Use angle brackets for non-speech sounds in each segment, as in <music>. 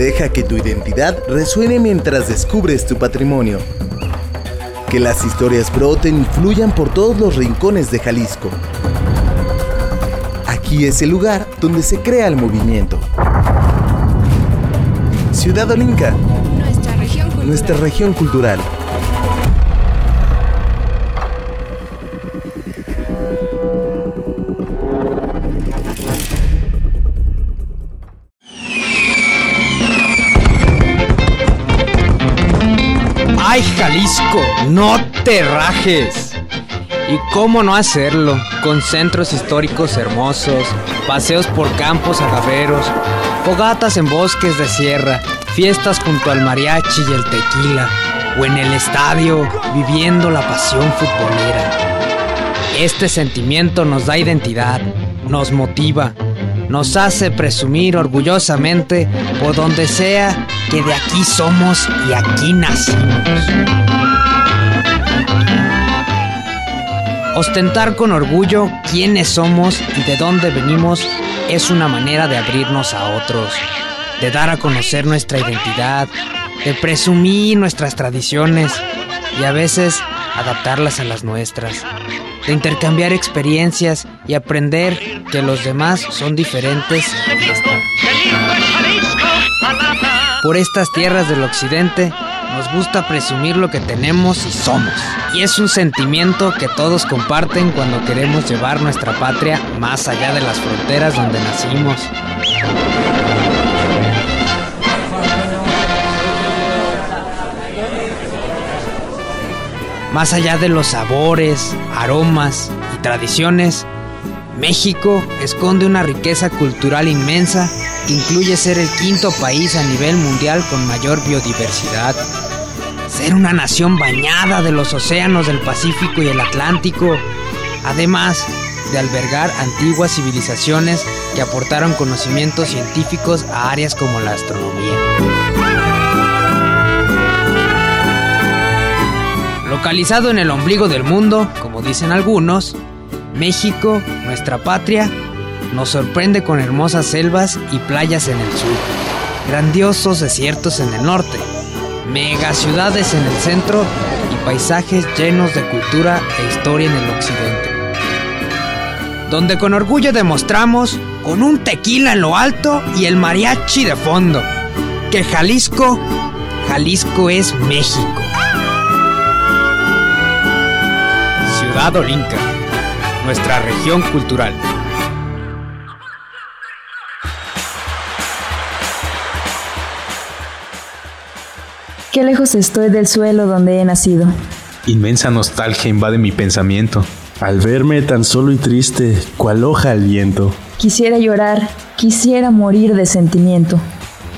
Deja que tu identidad resuene mientras descubres tu patrimonio. Que las historias broten y fluyan por todos los rincones de Jalisco. Aquí es el lugar donde se crea el movimiento. Ciudad Olinca. Nuestra región cultural. Nuestra región cultural. ¡Ay, Jalisco! ¡No te rajes! ¿Y cómo no hacerlo? Con centros históricos hermosos, paseos por campos agaveros, fogatas en bosques de sierra, fiestas junto al mariachi y el tequila, o en el estadio viviendo la pasión futbolera. Este sentimiento nos da identidad, nos motiva, nos hace presumir orgullosamente por donde sea que de aquí somos y aquí nacimos. Ostentar con orgullo quiénes somos y de dónde venimos es una manera de abrirnos a otros, de dar a conocer nuestra identidad, de presumir nuestras tradiciones y a veces adaptarlas a las nuestras, de intercambiar experiencias y aprender que los demás son diferentes. Por estas tierras del occidente nos gusta presumir lo que tenemos y somos. Y es un sentimiento que todos comparten cuando queremos llevar nuestra patria más allá de las fronteras donde nacimos. Más allá de los sabores, aromas y tradiciones, México esconde una riqueza cultural inmensa incluye ser el quinto país a nivel mundial con mayor biodiversidad, ser una nación bañada de los océanos del Pacífico y el Atlántico, además de albergar antiguas civilizaciones que aportaron conocimientos científicos a áreas como la astronomía. Localizado en el ombligo del mundo, como dicen algunos, México, nuestra patria, nos sorprende con hermosas selvas y playas en el sur, grandiosos desiertos en el norte, megaciudades en el centro y paisajes llenos de cultura e historia en el occidente. Donde con orgullo demostramos, con un tequila en lo alto y el mariachi de fondo, que Jalisco, Jalisco es México. Ciudad Olinca, nuestra región cultural. Qué lejos estoy del suelo donde he nacido. Inmensa nostalgia invade mi pensamiento. Al verme tan solo y triste, cual hoja al viento. Quisiera llorar, quisiera morir de sentimiento.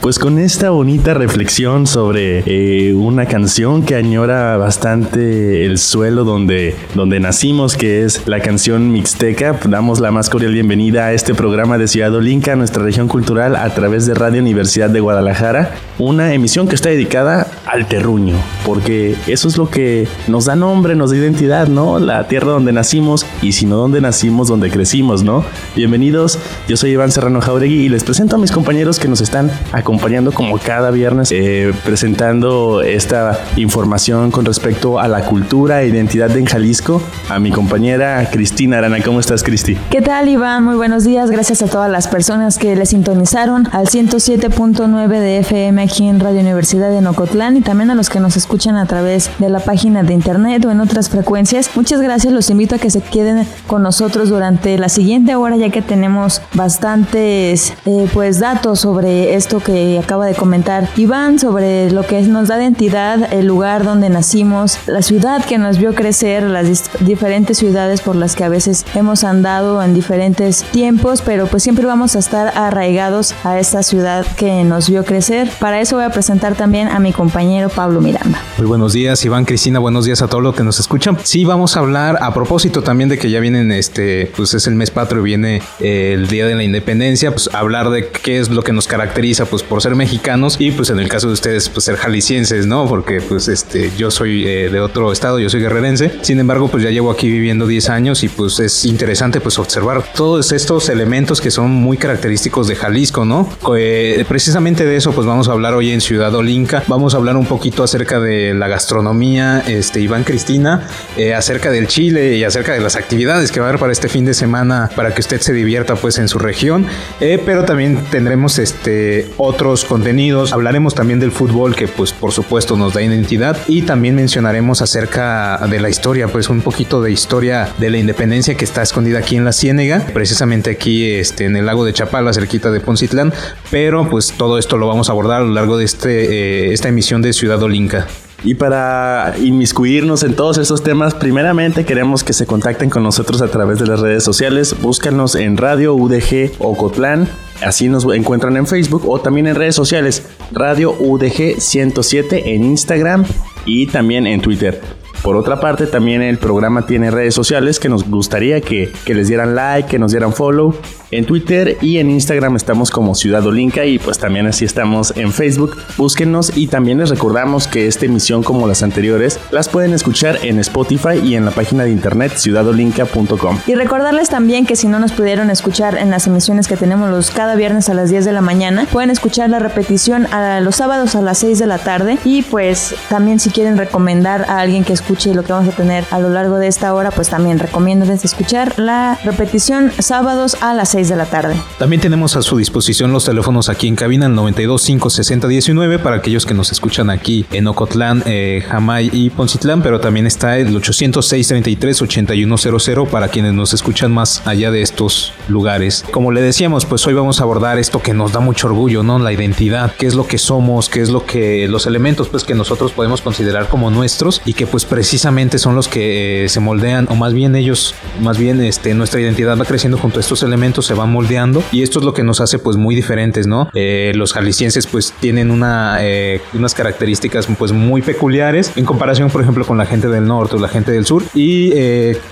Pues con esta bonita reflexión sobre eh, una canción que añora bastante el suelo donde, donde nacimos, que es la canción Mixteca, damos la más cordial bienvenida a este programa de Ciudad Olinca, nuestra región cultural, a través de Radio Universidad de Guadalajara, una emisión que está dedicada al terruño, porque eso es lo que nos da nombre, nos da identidad, ¿no? La tierra donde nacimos y si no donde nacimos, donde crecimos, ¿no? Bienvenidos, yo soy Iván Serrano Jauregui y les presento a mis compañeros que nos están acompañando como cada viernes, eh, presentando esta información con respecto a la cultura e identidad en Jalisco. A mi compañera Cristina Arana. ¿Cómo estás, Cristi? ¿Qué tal, Iván? Muy buenos días. Gracias a todas las personas que le sintonizaron al 107.9 de FM aquí en Radio Universidad de Nocotlán también a los que nos escuchan a través de la página de internet o en otras frecuencias. Muchas gracias. Los invito a que se queden con nosotros durante la siguiente hora ya que tenemos bastantes eh, pues datos sobre esto que acaba de comentar Iván sobre lo que nos da identidad, el lugar donde nacimos, la ciudad que nos vio crecer, las diferentes ciudades por las que a veces hemos andado en diferentes tiempos, pero pues siempre vamos a estar arraigados a esta ciudad que nos vio crecer. Para eso voy a presentar también a mi compañera Pablo Miranda. Muy buenos días, Iván, Cristina, buenos días a todos los que nos escuchan. Sí, vamos a hablar a propósito también de que ya vienen, este, pues es el mes patrio, viene eh, el Día de la Independencia, pues hablar de qué es lo que nos caracteriza, pues por ser mexicanos y pues en el caso de ustedes, pues ser jaliscienses, ¿no? Porque pues este, yo soy eh, de otro estado, yo soy guerrerense. Sin embargo, pues ya llevo aquí viviendo 10 años y pues es interesante pues observar todos estos elementos que son muy característicos de Jalisco, ¿no? Eh, precisamente de eso pues vamos a hablar hoy en Ciudad Olinca. Vamos a hablar un poquito acerca de la gastronomía, este Iván Cristina, eh, acerca del Chile y acerca de las actividades que va a haber para este fin de semana para que usted se divierta pues en su región. pero también tendremos este otros contenidos. Hablaremos también del fútbol que pues por supuesto nos da identidad y también mencionaremos acerca de la historia, pues un poquito de historia de la independencia que está escondida aquí en la Ciénega, precisamente aquí este, en el lago de Chapala, cerquita de Poncitlán, pero pues todo esto lo vamos a abordar a lo largo de este, eh, esta emisión de Ciudad Olinca. Y para inmiscuirnos en todos estos temas, primeramente queremos que se contacten con nosotros a través de las redes sociales. Búscanos en Radio UDG Ocotlán. Así nos encuentran en Facebook o también en redes sociales. Radio UDG 107 en Instagram y también en Twitter. Por otra parte, también el programa tiene redes sociales que nos gustaría que, que, les dieran like, que nos dieran follow. En Twitter y en Instagram estamos como Ciudad Olinca y pues también así estamos en Facebook. Búsquenos y también les recordamos que esta emisión como las anteriores las pueden escuchar en Spotify y en la página de internet ciudadolinca.com. Y recordarles también que si no nos pudieron escuchar en las emisiones que tenemos cada viernes a las 10 de la mañana, pueden escuchar la repetición a los sábados a las 6 de la tarde y pues también si quieren recomendar a alguien que escuche lo que vamos a tener a lo largo de esta hora, pues también recomiendo escuchar la repetición sábados a las 6 de la tarde. También tenemos a su disposición los teléfonos aquí en cabina, el 92 560 19 para aquellos que nos escuchan aquí en Ocotlán, eh, Jamay y Poncitlán, pero también está el 806 33 8100 para quienes nos escuchan más allá de estos lugares. Como le decíamos, pues hoy vamos a abordar esto que nos da mucho orgullo, ¿no? La identidad, qué es lo que somos, qué es lo que los elementos pues que nosotros podemos considerar como nuestros y que pues precisamente son los que eh, se moldean, o más bien ellos, más bien este, nuestra identidad va creciendo junto a estos elementos, se va moldeando, y esto es lo que nos hace pues muy diferentes, ¿no? Eh, los jaliscienses pues tienen una, eh, unas características pues muy peculiares en comparación, por ejemplo, con la gente del norte o la gente del sur, y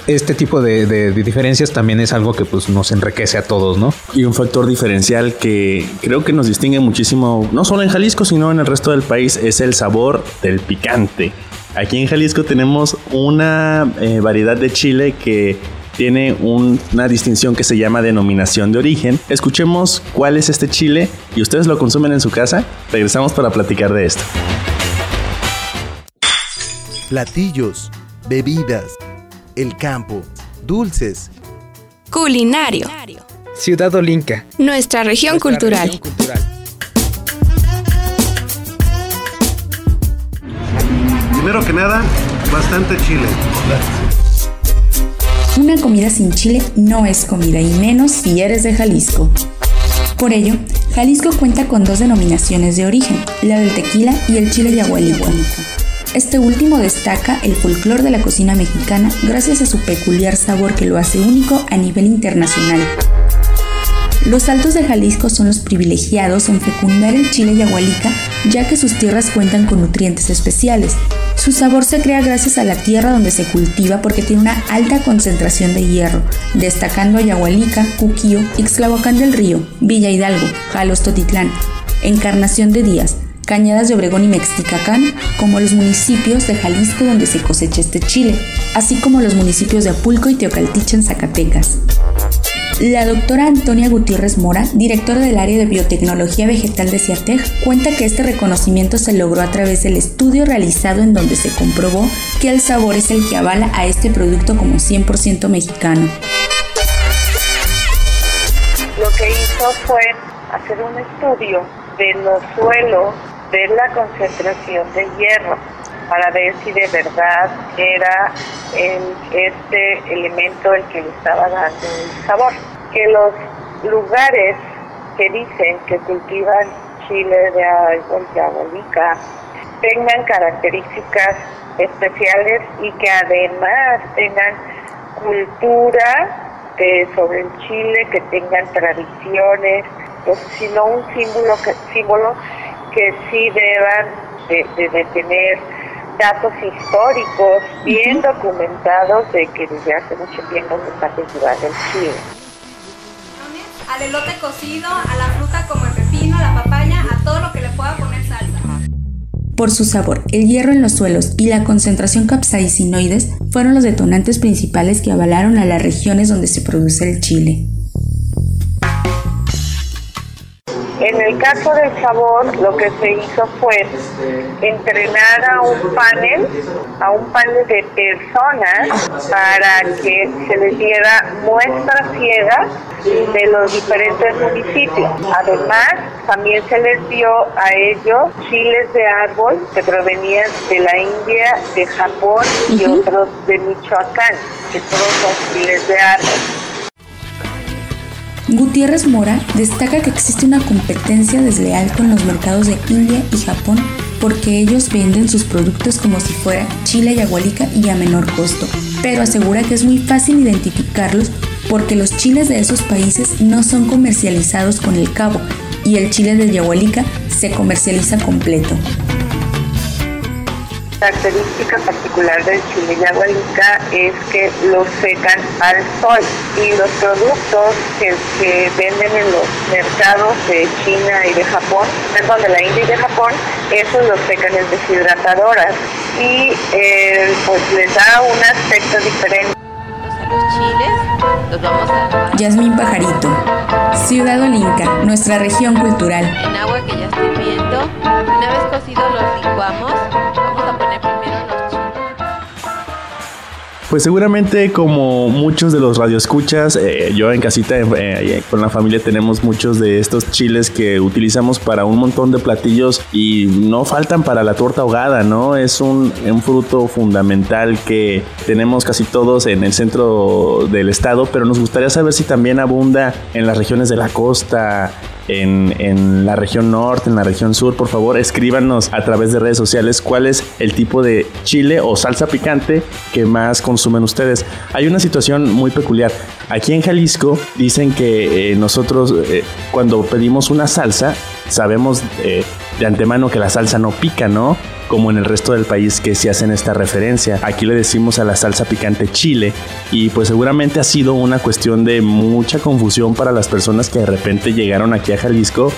este tipo de, de, diferencias también es algo que pues nos enriquece a todos, ¿no? Y un factor diferencial que creo que nos distingue muchísimo, no solo en Jalisco, sino en el resto del país, es el sabor del picante. Aquí en Jalisco tenemos una eh, variedad de chile que tiene una distinción que se llama denominación de origen. Escuchemos cuál es este chile y ustedes lo consumen en su casa. Regresamos para platicar de esto. Platillos, bebidas, el campo, dulces. Culinario. Ciudad Olinca. Nuestra región cultural. Primero que nada, bastante chile. Una comida sin chile no es comida y menos si eres de Jalisco. Por ello, Jalisco cuenta con dos denominaciones de origen, la del tequila y el chile yagualico. Este último destaca el folclore de la cocina mexicana gracias a su peculiar sabor que lo hace único a nivel internacional. Los altos de Jalisco son los privilegiados en fecundar el chile yagualica, ya que sus tierras cuentan con nutrientes especiales. Su sabor se crea gracias a la tierra donde se cultiva porque tiene una alta concentración de hierro, destacando a Yagualica, Cuquío, Ixtlahuacán del Río, Villa Hidalgo, Jalos Totitlán, Encarnación de Díaz, Cañadas de Obregón y Mexticacán, como los municipios de Jalisco donde se cosecha este chile, así como los municipios de Apulco y Teocaltiche en Zacatecas. La doctora Antonia Gutiérrez Mora, directora del área de biotecnología vegetal de CIATEG, cuenta que este reconocimiento se logró a través del estudio realizado en donde se comprobó que el sabor es el que avala a este producto como 100% mexicano. Lo que hizo fue hacer un estudio de los suelos, de la concentración de hierro, para ver si de verdad era este elemento el que le estaba dando el sabor. Que los lugares que dicen que cultivan chile de árbol diabólica tengan características especiales y que además tengan cultura sobre el chile, que tengan tradiciones, pues, sino un símbolo que, símbolo que sí deban de, tener datos históricos bien documentados de que desde hace mucho tiempo se está cultivando el chile. Al elote cocido, a la fruta como el pepino, la papaya, a todo lo que le pueda poner salsa. Por su sabor, el hierro en los suelos y la concentración capsaicinoides fueron los detonantes principales que avalaron a las regiones donde se produce el chile. En el caso del sabor, lo que se hizo fue entrenar a un panel, a un panel de personas para que se les diera muestras ciegas de los diferentes municipios. Además, también se les dio a ellos chiles de árbol que provenían de la India, de Japón y otros de Michoacán, que todos son chiles de árbol. Gutiérrez Mora destaca que existe una competencia desleal con los mercados de India y Japón porque ellos venden sus productos como si fuera chile y agualica y a menor costo, pero asegura que es muy fácil identificarlos porque los chiles de esos países no son comercializados con el cabo y el chile de yagualica se comercializa completo característica particular del chile yagualica es que lo secan al sol y los productos que, venden en los mercados de China y de Japón, perdón, de la India y de Japón, esos los secan en deshidratadoras y eh, pues les da un aspecto diferente. Los chiles los vamos a Yasmín Pajarito, Ciudad Olinca, nuestra región cultural. En agua que ya estoy viendo, una vez cocidos los licuamos Pues seguramente como muchos de los radioescuchas, eh, yo en casita eh, con la familia tenemos muchos de estos chiles que utilizamos para un montón de platillos y no faltan para la torta ahogada, ¿no? Es un, un fruto fundamental que tenemos casi todos en el centro del estado, pero nos gustaría saber si también abunda en las regiones de la costa, en, la región norte, en la región sur, por favor escríbanos a través de redes sociales cuál es el tipo de chile o salsa picante que más consumen ustedes. Hay una situación muy peculiar. Aquí en Jalisco dicen que eh, nosotros eh, cuando pedimos una salsa sabemos eh, de antemano que la salsa no pica, ¿no? como en el resto del país que se hacen esta referencia. Aquí le decimos a la salsa picante chile y pues seguramente ha sido una cuestión de mucha confusión para las personas que de repente llegaron aquí a Jalisco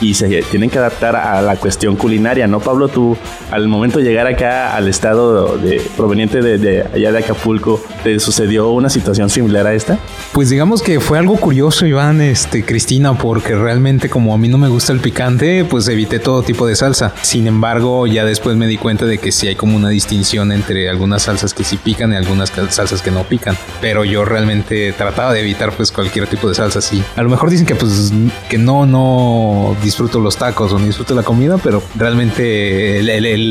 y se tienen que adaptar a la cuestión culinaria, ¿no, Pablo? Tú, al momento de llegar acá al estado de, proveniente de, allá de Acapulco, ¿te sucedió una situación similar a esta? Pues digamos que fue algo curioso, Iván, este, Cristina, porque realmente como a mí no me gusta el picante, pues evité todo tipo de salsa. Sin embargo, ya después me di cuenta de que sí hay como una distinción entre algunas salsas que sí pican y algunas salsas que no pican. Pero yo realmente trataba de evitar pues cualquier tipo de salsa así. A lo mejor dicen que pues que no, no disfruto los tacos o ni disfruto la comida, pero realmente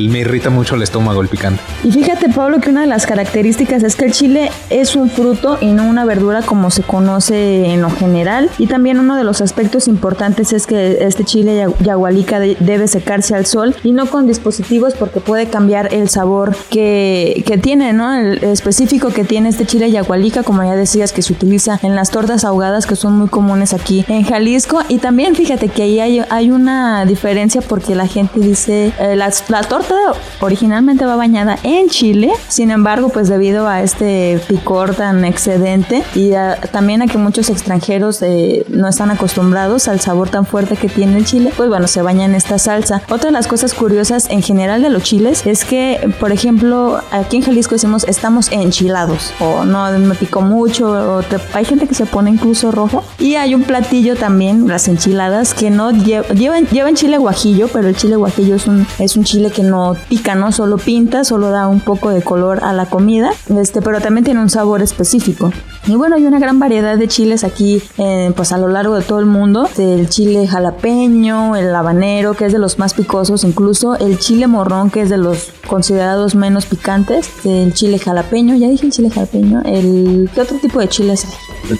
me irrita mucho el estómago el picante. Y fíjate, Pablo, que una de las características es que el chile es un fruto y no una verdura como se conoce en lo general. Y también uno de los aspectos importantes es que este chile yagualica debe secarse al sol y no con dispositivos porque puede cambiar el sabor que, que tiene, ¿no? El específico que tiene este chile yagualica, como ya decías, que se utiliza en las tortas ahogadas que son muy comunes aquí en Jalisco. Y también fíjate que ahí hay hay una diferencia porque la gente dice, eh, la, torta originalmente va bañada en chile, sin embargo, pues debido a este picor tan excedente y también a que muchos extranjeros eh, no están acostumbrados al sabor tan fuerte que tiene el chile, pues bueno, se baña en esta salsa. Otra de las cosas curiosas en general de los chiles es que, por ejemplo, aquí en Jalisco decimos estamos enchilados o no me picó mucho, o hay gente que se pone incluso rojo y hay un platillo también, las enchiladas, que no lleva llevan, chile guajillo, pero el chile guajillo es un, es un chile que no pica, ¿no? Solo pinta, solo da un poco de color a la comida, este, pero también tiene un sabor específico. Y bueno, hay una gran variedad de chiles aquí, eh, pues a lo largo de todo el mundo. El chile jalapeño, el habanero, que es de los más picosos, incluso el chile morrón, que es de los considerados menos picantes. El chile jalapeño, ya dije el chile jalapeño. El, ¿Qué otro tipo de chiles hay?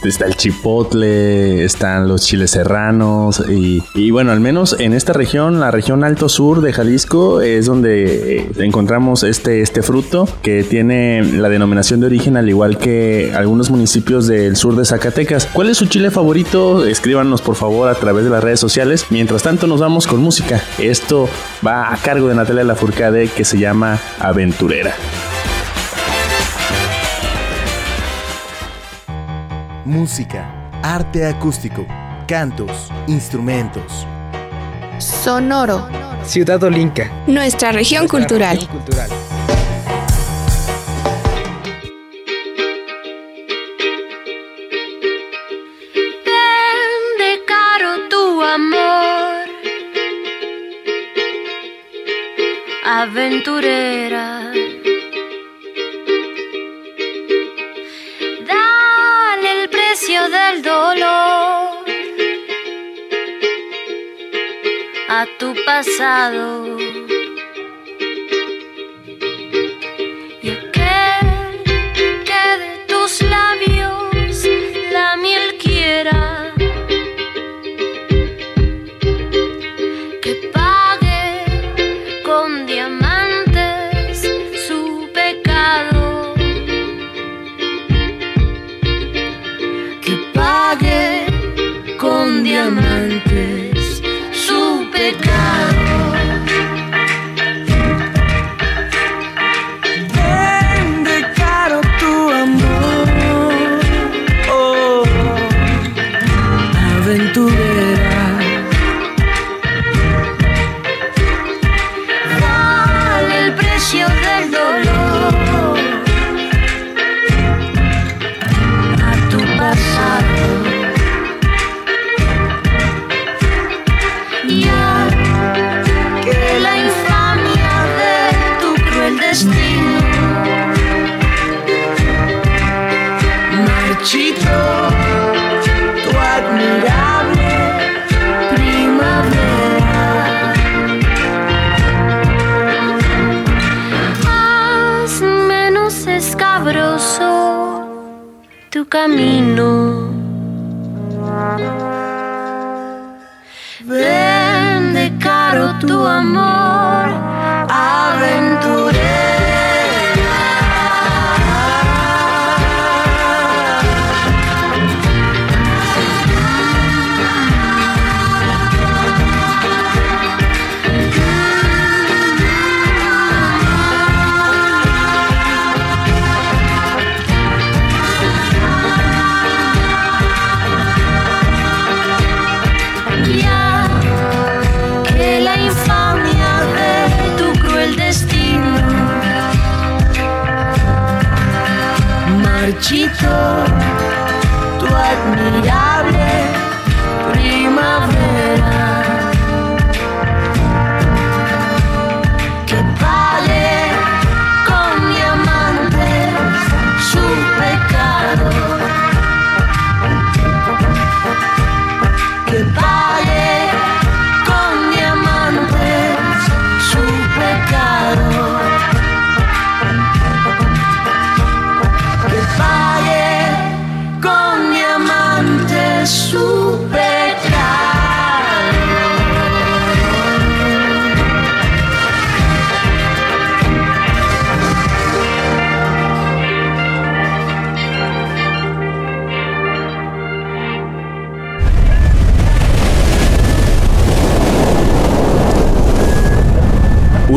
Está el chipotle, están los chiles serranos y, bueno, al menos en esta región, la región Alto Sur de Jalisco, es donde eh, encontramos este, este fruto que tiene la denominación de origen al igual que algunos municipios del sur de Zacatecas. ¿Cuál es su chile favorito? Escríbanos por favor a través de las redes sociales. Mientras tanto nos vamos con música. Esto va a cargo de Natalia Lafourcade que se llama Aventurera. Música, arte acústico, cantos, instrumentos. Sonoro. Ciudad Olinca. Nuestra región cultural. Vende caro tu amor, aventurera. Pasado.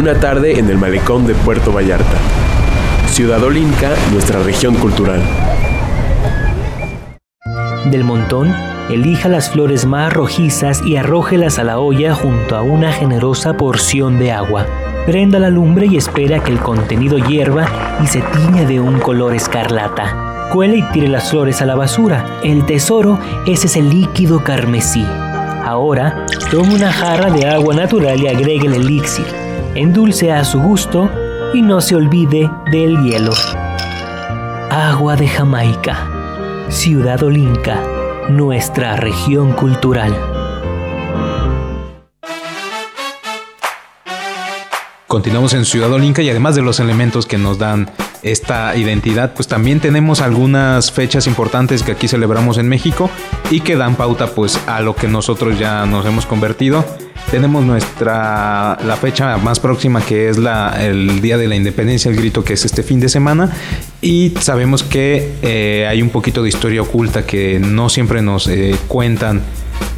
Una tarde en el malecón de Puerto Vallarta. Ciudad Olinca, nuestra región cultural. Del montón, elija las flores más rojizas y arrójelas a la olla junto a una generosa porción de agua. Prenda la lumbre y espera que el contenido hierva y se tiña de un color escarlata. Cuele y tire las flores a la basura. El tesoro es ese líquido carmesí. Ahora, tome una jarra de agua natural y agregue el elixir. Endulce a su gusto y no se olvide del hielo. Agua de Jamaica. Ciudad Olinca, nuestra región cultural. Continuamos en Ciudad Olinca y además de los elementos que nos dan esta identidad, pues también tenemos algunas fechas importantes que aquí celebramos en México y que dan pauta pues a lo que nosotros ya nos hemos convertido. Tenemos nuestra la fecha más próxima que es la, el Día de la Independencia, el grito que es este fin de semana y sabemos que eh, hay un poquito de historia oculta que no siempre nos eh, cuentan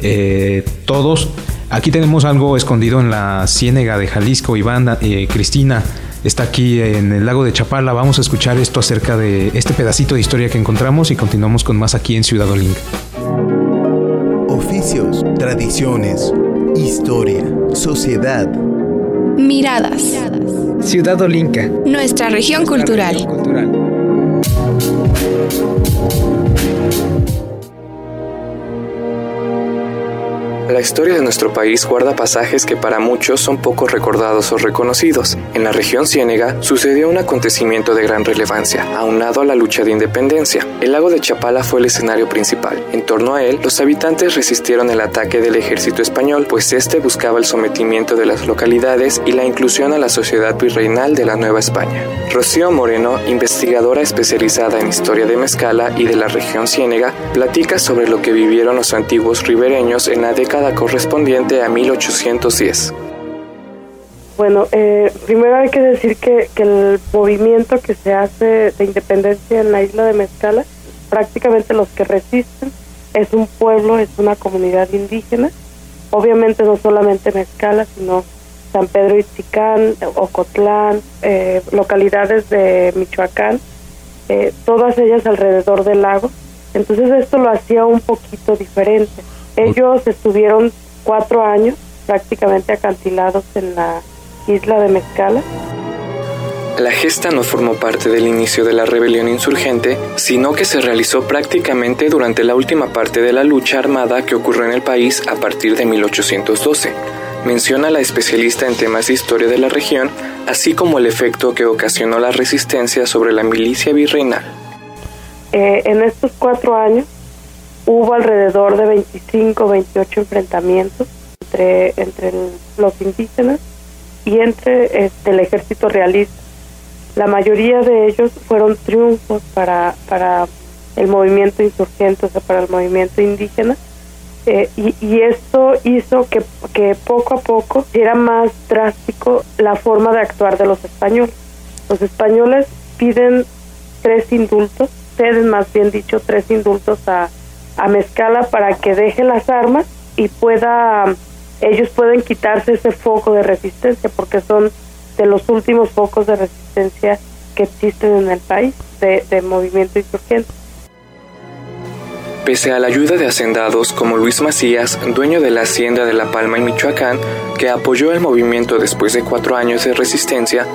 eh, todos. Aquí tenemos algo escondido en la ciénega de Jalisco. Iván, Cristina está aquí en el lago de Chapala. Vamos a escuchar esto acerca de este pedacito de historia que encontramos y continuamos con más aquí en Ciudad Olinca. Oficios, tradiciones, historia, sociedad. Miradas. Ciudad Olinca. Nuestra región cultural. La historia de nuestro país guarda pasajes que para muchos son poco recordados o reconocidos. En la región Ciénega sucedió un acontecimiento de gran relevancia, aunado a la lucha de independencia. El lago de Chapala fue el escenario principal. En torno a él, los habitantes resistieron el ataque del ejército español, pues este buscaba el sometimiento de las localidades y la inclusión a la sociedad virreinal de la Nueva España. Rocío Moreno, investigadora especializada en historia de Mezcala y de la región Ciénega, platica sobre lo que vivieron los antiguos ribereños en la década correspondiente a 1810. Bueno, eh, primero hay que decir que, que, el movimiento que se hace de independencia en la isla de Mezcala, prácticamente los que resisten es un pueblo, es una comunidad indígena. Obviamente no solamente Mezcala, sino San Pedro Itzicán, Ocotlán, eh, localidades de Michoacán, eh, todas ellas alrededor del lago. Entonces esto lo hacía un poquito diferente. Ellos estuvieron cuatro años prácticamente acantilados en la isla de Mezcala. La gesta no formó parte del inicio de la rebelión insurgente, sino que se realizó prácticamente durante la última parte de la lucha armada que ocurrió en el país a partir de 1812. Menciona la especialista en temas de historia de la región, así como el efecto que ocasionó la resistencia sobre la milicia virreinal. Eh, en estos cuatro años, hubo alrededor de 25, 28 enfrentamientos entre, entre los indígenas y entre este, el ejército realista. La mayoría de ellos fueron triunfos para, para el movimiento insurgente, o sea, para el movimiento indígena. Eh, y, y, esto hizo que, que poco a poco era más drástico la forma de actuar de los españoles. Los españoles piden tres indultos, ceden más bien dicho tres indultos a, a Mezcala para que deje las armas y pueda ellos pueden quitarse ese foco de resistencia porque son de los últimos focos de resistencia que existen en el país de, de movimiento insurgente. Pese a la ayuda de hacendados como Luis Macías, dueño de la hacienda de La Palma en Michoacán, que apoyó el movimiento después de cuatro años de resistencia,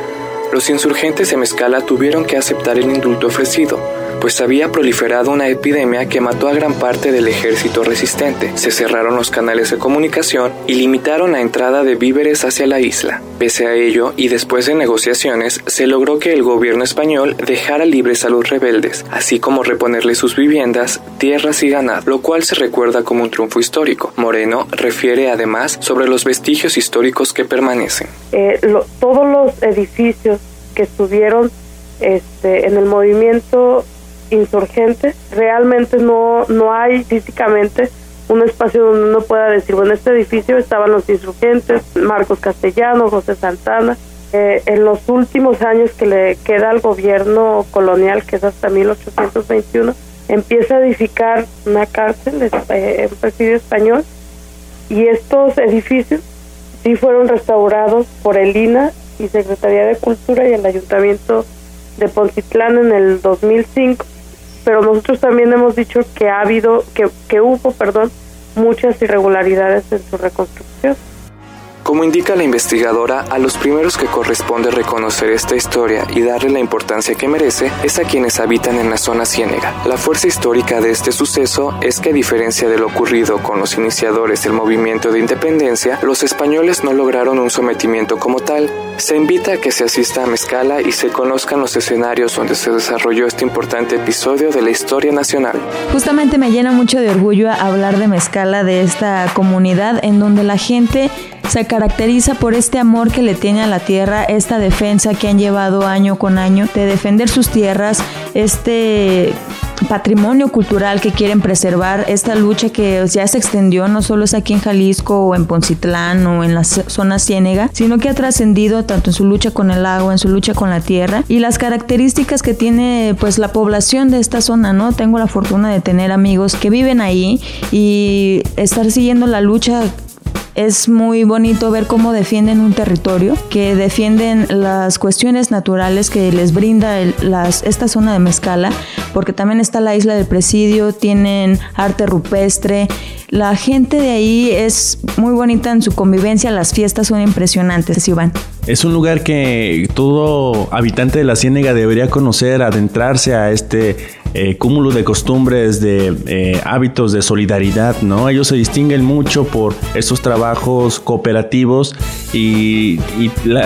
los insurgentes de Mezcala tuvieron que aceptar el indulto ofrecido, pues había proliferado una epidemia que mató a gran parte del ejército resistente. Se cerraron los canales de comunicación y limitaron la entrada de víveres hacia la isla. Pese a ello, y después de negociaciones, se logró que el gobierno español dejara libres a los rebeldes, así como reponerles sus viviendas, tierras y ganado, lo cual se recuerda como un triunfo histórico. Moreno refiere además sobre los vestigios históricos que permanecen. Eh, todos los edificios que estuvieron este, en el movimiento insurgente. Realmente no, no hay físicamente un espacio donde uno pueda decir, bueno, en este edificio estaban los insurgentes, Marcos Castellano, José Santana. Eh, en los últimos años que le queda al gobierno colonial, que es hasta 1821, empieza a edificar una cárcel, eh, un presidio español, y estos edificios sí fueron restaurados por el INA y Secretaría de Cultura y el Ayuntamiento de Poncitlán en el 2005 pero nosotros también hemos dicho que ha habido, que, que hubo, perdón, muchas irregularidades en su reconstrucción. Como indica la investigadora, a los primeros que corresponde reconocer esta historia y darle la importancia que merece es a quienes habitan en la zona ciénega. La fuerza histórica de este suceso es que a diferencia de lo ocurrido con los iniciadores del movimiento de independencia, los españoles no lograron un sometimiento como tal. Se invita a que se asista a Mezcala y se conozcan los escenarios donde se desarrolló este importante episodio de la historia nacional. Justamente me llena mucho de orgullo hablar de Mezcala, de esta comunidad en donde la gente se caracteriza por este amor que le tiene a la tierra, esta defensa que han llevado año con año de defender sus tierras, este patrimonio cultural que quieren preservar, esta lucha que ya se extendió, no solo es aquí en Jalisco o en Poncitlán o en la zona ciénega, sino que ha trascendido tanto en su lucha con el agua, en su lucha con la tierra y las características que tiene pues la población de esta zona, ¿no? Tengo la fortuna de tener amigos que viven ahí y estar siguiendo la lucha es muy bonito ver cómo defienden un territorio, que defienden las cuestiones naturales que les brinda esta zona de Mezcala, porque también está la isla del Presidio, tienen arte rupestre. La gente de ahí es muy bonita en su convivencia, las fiestas son impresionantes. Es un lugar que todo habitante de la Ciénega debería conocer, adentrarse a este eh, cúmulo de costumbres, de eh, hábitos de solidaridad, ¿no? Ellos se distinguen mucho por esos trabajos cooperativos y,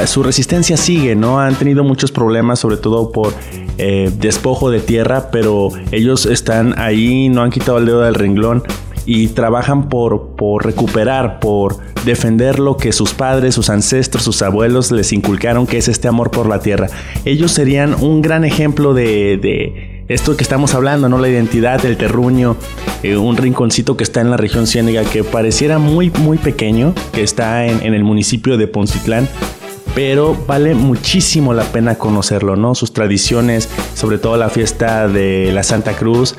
su resistencia sigue, ¿no? Han tenido muchos problemas, sobre todo por eh, despojo de tierra, pero ellos están ahí, no han quitado el dedo del renglón y trabajan por, por recuperar, por defender lo que sus padres, sus ancestros, sus abuelos les inculcaron, que es este amor por la tierra. Ellos serían un gran ejemplo de, esto que estamos hablando, ¿no? La identidad del terruño, eh, un rinconcito que está en la región ciénega que pareciera muy, muy pequeño, que está en, el municipio de Poncitlán, pero vale muchísimo la pena conocerlo, ¿no? Sus tradiciones, sobre todo la fiesta de la Santa Cruz,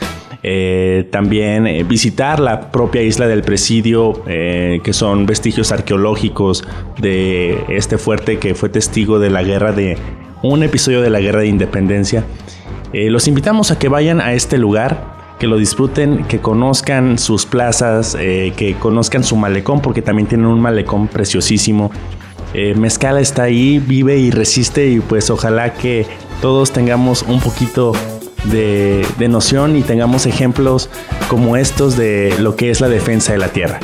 eh, también eh, visitar la propia isla del presidio, que son vestigios arqueológicos de este fuerte que fue testigo de la guerra de un episodio de la guerra de independencia. Los invitamos a que vayan a este lugar, que lo disfruten, que conozcan sus plazas, que conozcan su malecón, porque también tienen un malecón preciosísimo. Mezcala está ahí, vive y resiste y pues ojalá que todos tengamos un poquito de, noción y tengamos ejemplos como estos de lo que es la defensa de la tierra.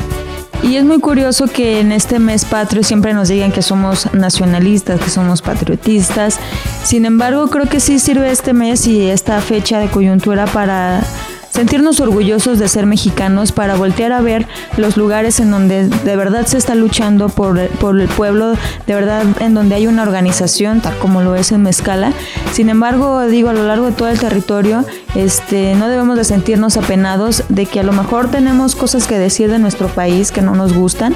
Y es muy curioso que en este mes patrio siempre nos digan que somos nacionalistas, que somos patriotistas. Sin embargo, creo que sí sirve este mes y esta fecha de coyuntura para sentirnos orgullosos de ser mexicanos, para voltear a ver los lugares en donde de verdad se está luchando por, por el pueblo, de verdad en donde hay una organización, tal como lo es en Mezcala. Sin embargo, digo, a lo largo de todo el territorio, este, no debemos de sentirnos apenados de que a lo mejor tenemos cosas que decir de nuestro país que no nos gustan,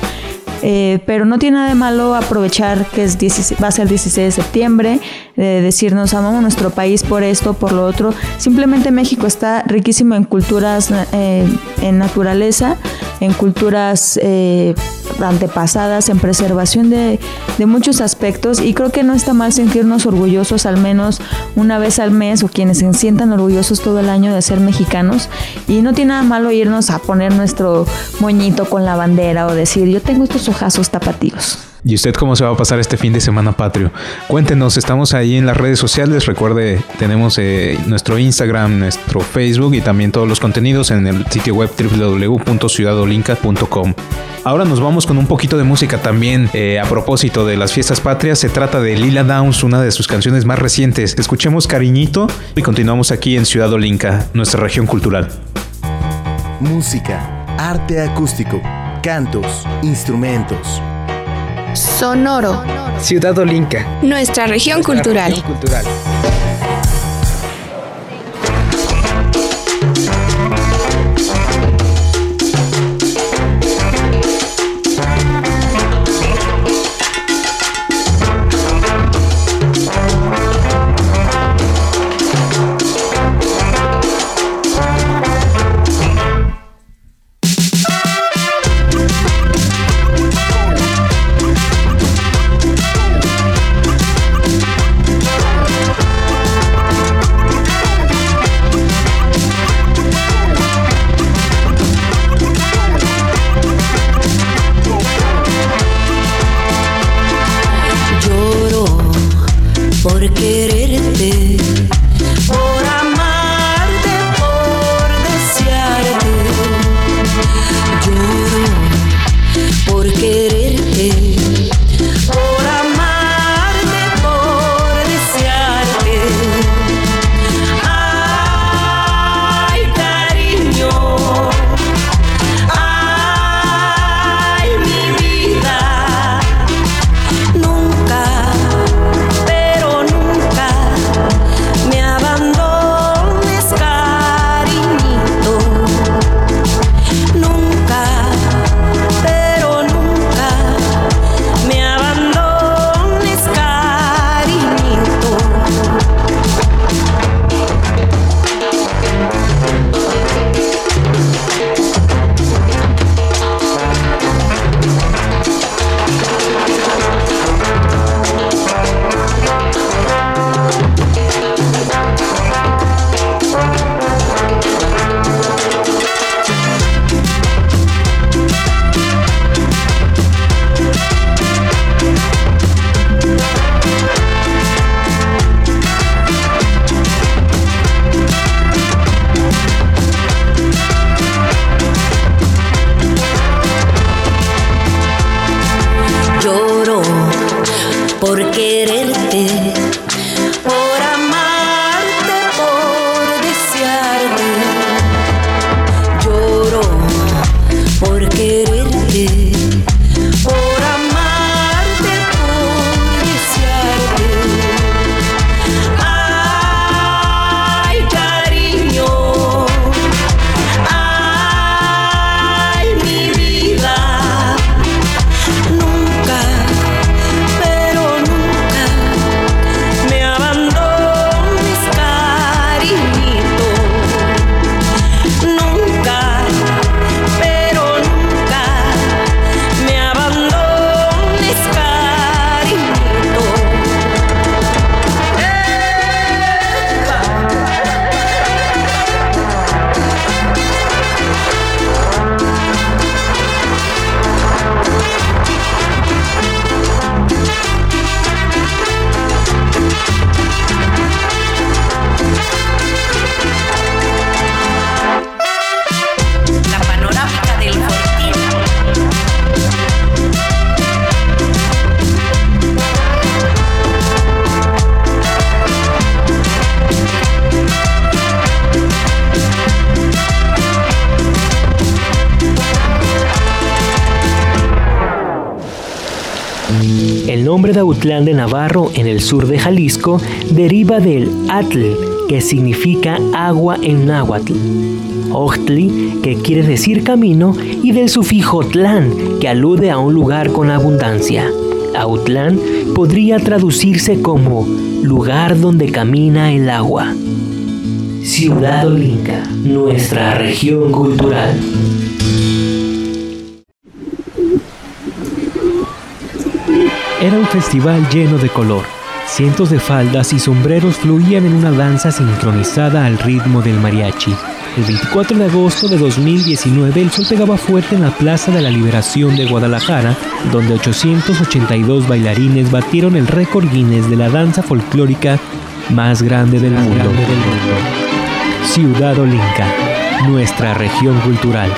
eh, pero no tiene nada de malo aprovechar que es va a ser el 16 de septiembre, de decirnos amamos nuestro país por esto, por lo otro. Simplemente México está riquísimo en culturas, eh, en naturaleza, en culturas eh, antepasadas, en preservación de, de, muchos aspectos y creo que no está mal sentirnos orgullosos al menos una vez al mes o quienes se sientan orgullosos todo el año de ser mexicanos y no tiene nada malo irnos a poner nuestro moñito con la bandera o decir yo tengo estos ojazos tapatíos. ¿Y usted cómo se va a pasar este fin de semana patrio? Cuéntenos, estamos ahí en las redes sociales. Recuerde, tenemos eh, nuestro Instagram, nuestro Facebook y también todos los contenidos en el sitio web www.ciudadolinca.com. Ahora nos vamos con un poquito de música también eh, a propósito de las fiestas patrias. Se trata de Lila Downs, una de sus canciones más recientes. Escuchemos Cariñito y continuamos aquí en Ciudad Olinca, nuestra región cultural. Música, arte acústico, cantos, instrumentos Sonoro. Ciudad Olinca. Nuestra región cultural. cultural. De Autlán de Navarro en el sur de Jalisco deriva del atl, que significa agua en náhuatl. Ochtli, que quiere decir camino, y del sufijo tlán, que alude a un lugar con abundancia. Autlán podría traducirse como lugar donde camina el agua. Ciudad Olinca, nuestra región cultural. Era un festival lleno de color. Cientos de faldas y sombreros fluían en una danza sincronizada al ritmo del mariachi. El 24 de agosto de 2019 el sol pegaba fuerte en la Plaza de la Liberación de Guadalajara, donde 882 bailarines batieron el récord Guinness de la danza folclórica más grande del mundo. Ciudad Olinca, nuestra región cultural.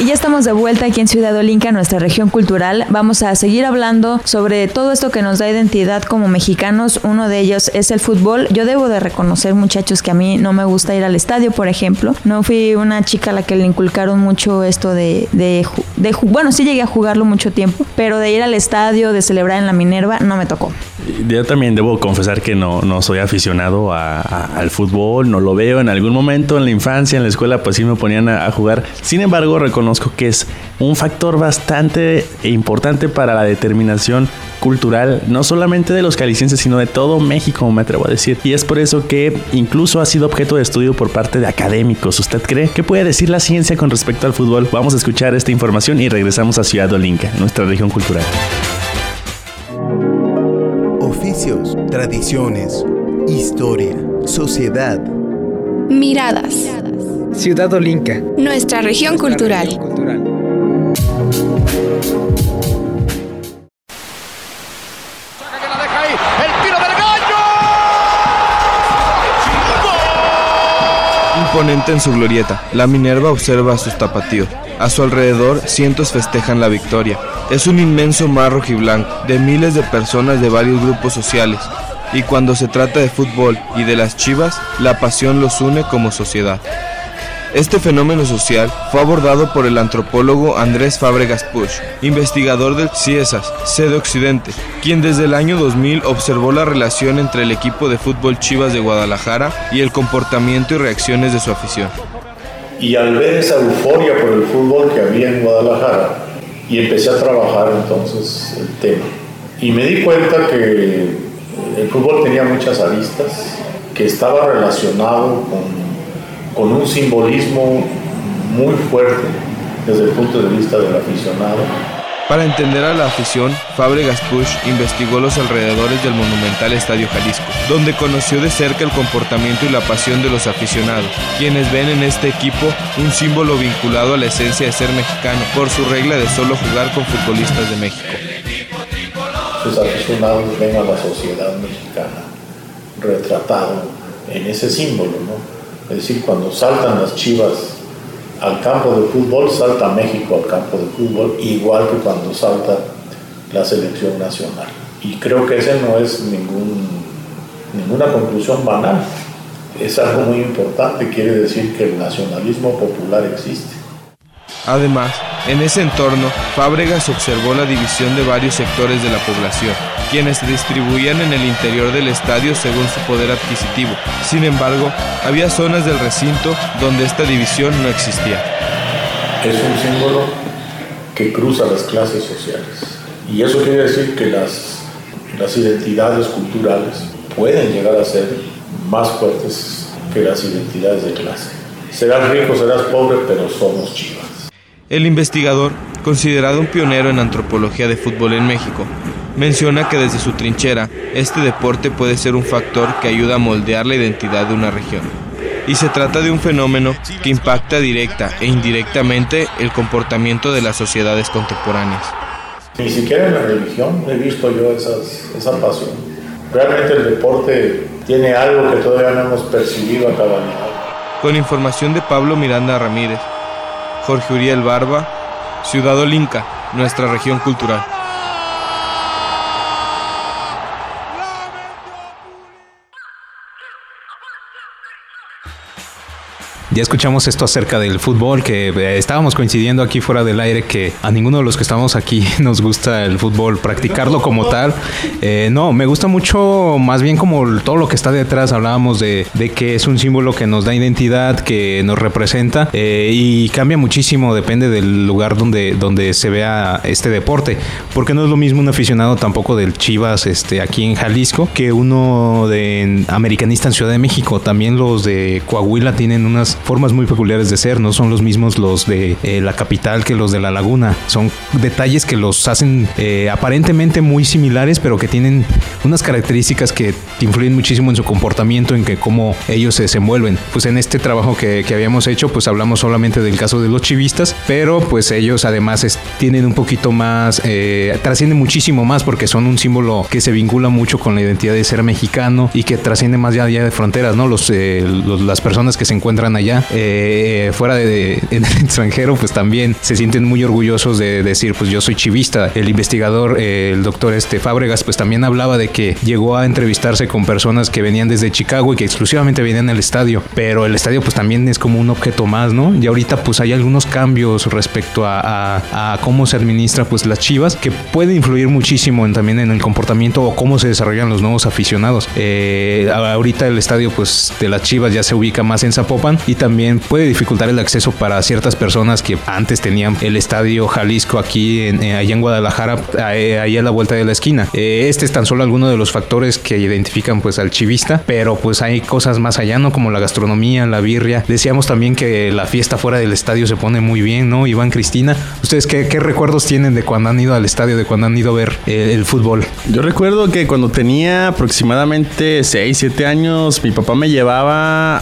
Y ya estamos de vuelta aquí en Ciudad Olinca, nuestra región cultural. Vamos a seguir hablando sobre todo esto que nos da identidad como mexicanos. Uno de ellos es el fútbol. Yo debo de reconocer, muchachos, que a mí no me gusta ir al estadio, por ejemplo. No fui una chica a la que le inculcaron mucho esto de, de, de bueno, sí llegué a jugarlo mucho tiempo, pero de ir al estadio, de celebrar en la Minerva, no me tocó. Yo también debo confesar que no, no soy aficionado a, al fútbol, no lo veo. En algún momento en la infancia, en la escuela, pues sí me ponían a, a jugar. Sin embargo, reconozco que es un factor bastante importante para la determinación cultural, no solamente de los calicienses, sino de todo México, me atrevo a decir. Y es por eso que incluso ha sido objeto de estudio por parte de académicos. ¿Usted cree? ¿Qué puede decir la ciencia con respecto al fútbol? Vamos a escuchar esta información y regresamos a Ciudad Olinca, nuestra región cultural. Oficios, tradiciones, historia, sociedad. Miradas. Ciudad Olinca. Nuestra región cultural. Imponente en su glorieta, la Minerva observa a sus tapatíos. A su alrededor, cientos festejan la victoria. Es un inmenso mar rojiblanco, de miles de personas de varios grupos sociales. Y cuando se trata de fútbol y de las chivas, la pasión los une como sociedad. Este fenómeno social fue abordado por el antropólogo Andrés Fábregas Push, investigador del CIESAS, sede Occidente, quien desde el año 2000 observó la relación entre el equipo de fútbol Chivas de Guadalajara y el comportamiento y reacciones de su afición. Y al ver esa euforia por el fútbol que había en Guadalajara, y empecé a trabajar entonces el tema. Y me di cuenta que el fútbol tenía muchas aristas, que estaba relacionado con con un simbolismo muy fuerte desde el punto de vista del aficionado. Para entender a la afición, Fábregas Push investigó los alrededores del monumental Estadio Jalisco, donde conoció de cerca el comportamiento y la pasión de los aficionados, quienes ven en este equipo un símbolo vinculado a la esencia de ser mexicano por su regla de solo jugar con futbolistas de México. Sus aficionados ven a la sociedad mexicana retratado en ese símbolo, ¿no? Es decir, cuando saltan las chivas al campo de fútbol, salta México al campo de fútbol, igual que cuando salta la selección nacional. Y creo que ese no es ningún, ninguna conclusión banal. Es algo muy importante, quiere decir que el nacionalismo popular existe. Además, en ese entorno, Fábregas observó la división de varios sectores de la población, quienes se distribuían en el interior del estadio según su poder adquisitivo. Sin embargo, había zonas del recinto donde esta división no existía. Es un símbolo que cruza las clases sociales. Y eso quiere decir que las, las identidades culturales pueden llegar a ser más fuertes que las identidades de clase. Serás rico, serás pobre, pero somos chivas. El investigador, considerado un pionero en antropología de fútbol en México, menciona que desde su trinchera, este deporte puede ser un factor que ayuda a moldear la identidad de una región. Y se trata de un fenómeno que impacta directa e indirectamente el comportamiento de las sociedades contemporáneas. Ni siquiera en la religión he visto yo esas, esa pasión. Realmente el deporte tiene algo que todavía no hemos percibido a cabalidad. Con información de Pablo Miranda Ramírez, Jorge Uriel Barba, Ciudad Olinca, nuestra región cultural. Ya escuchamos esto acerca del fútbol, que eh, estábamos coincidiendo aquí fuera del aire que a ninguno de los que estamos aquí <laughs> nos gusta el fútbol, practicarlo como tal. Eh, no, me gusta mucho más bien como todo lo que está detrás. Hablábamos de, de que es un símbolo que nos da identidad, que nos representa eh, y cambia muchísimo, depende del lugar donde, donde se vea este deporte. Porque no es lo mismo un aficionado tampoco del Chivas este, aquí en Jalisco que uno de americanista en Ciudad de México. También los de Coahuila tienen unas formas muy peculiares de ser, no son los mismos los de eh, la capital que los de la laguna. Son detalles que los hacen eh, aparentemente muy similares, pero que tienen unas características que influyen muchísimo en su comportamiento, en que cómo ellos se desenvuelven. Pues en este trabajo que, habíamos hecho, pues hablamos solamente del caso de los chivistas, pero pues ellos además tienen un poquito más, eh, trascienden muchísimo más porque son un símbolo que se vincula mucho con la identidad de ser mexicano y que trasciende más allá de fronteras, ¿no? Los, eh, los- las personas que se encuentran allá eh, fuera de, en el extranjero, pues también se sienten muy orgullosos de decir, pues yo soy chivista. El investigador, eh, el doctor este Fábregas, pues también hablaba de que llegó a entrevistarse con personas que venían desde Chicago y que exclusivamente venían al estadio, pero el estadio pues también es como un objeto más, ¿no? Y ahorita pues hay algunos cambios respecto a, cómo se administra pues las chivas que pueden influir muchísimo también en el comportamiento o cómo se desarrollan los nuevos aficionados. Eh, ahorita el estadio pues de las chivas ya se ubica más en Zapopan y también puede dificultar el acceso para ciertas personas que antes tenían el estadio Jalisco aquí en, eh, allá en Guadalajara, eh, ahí a la vuelta de la esquina. Eh, este es tan solo alguno de los factores que identifican pues al chivista, pero pues hay cosas más allá, ¿no? Como la gastronomía, la birria. Decíamos también que la fiesta fuera del estadio se pone muy bien, ¿no? Iván, Cristina, ¿ustedes qué, recuerdos tienen de cuando han ido al estadio, de cuando han ido a ver el fútbol? Yo recuerdo que cuando tenía aproximadamente 6, 7 años, mi papá me llevaba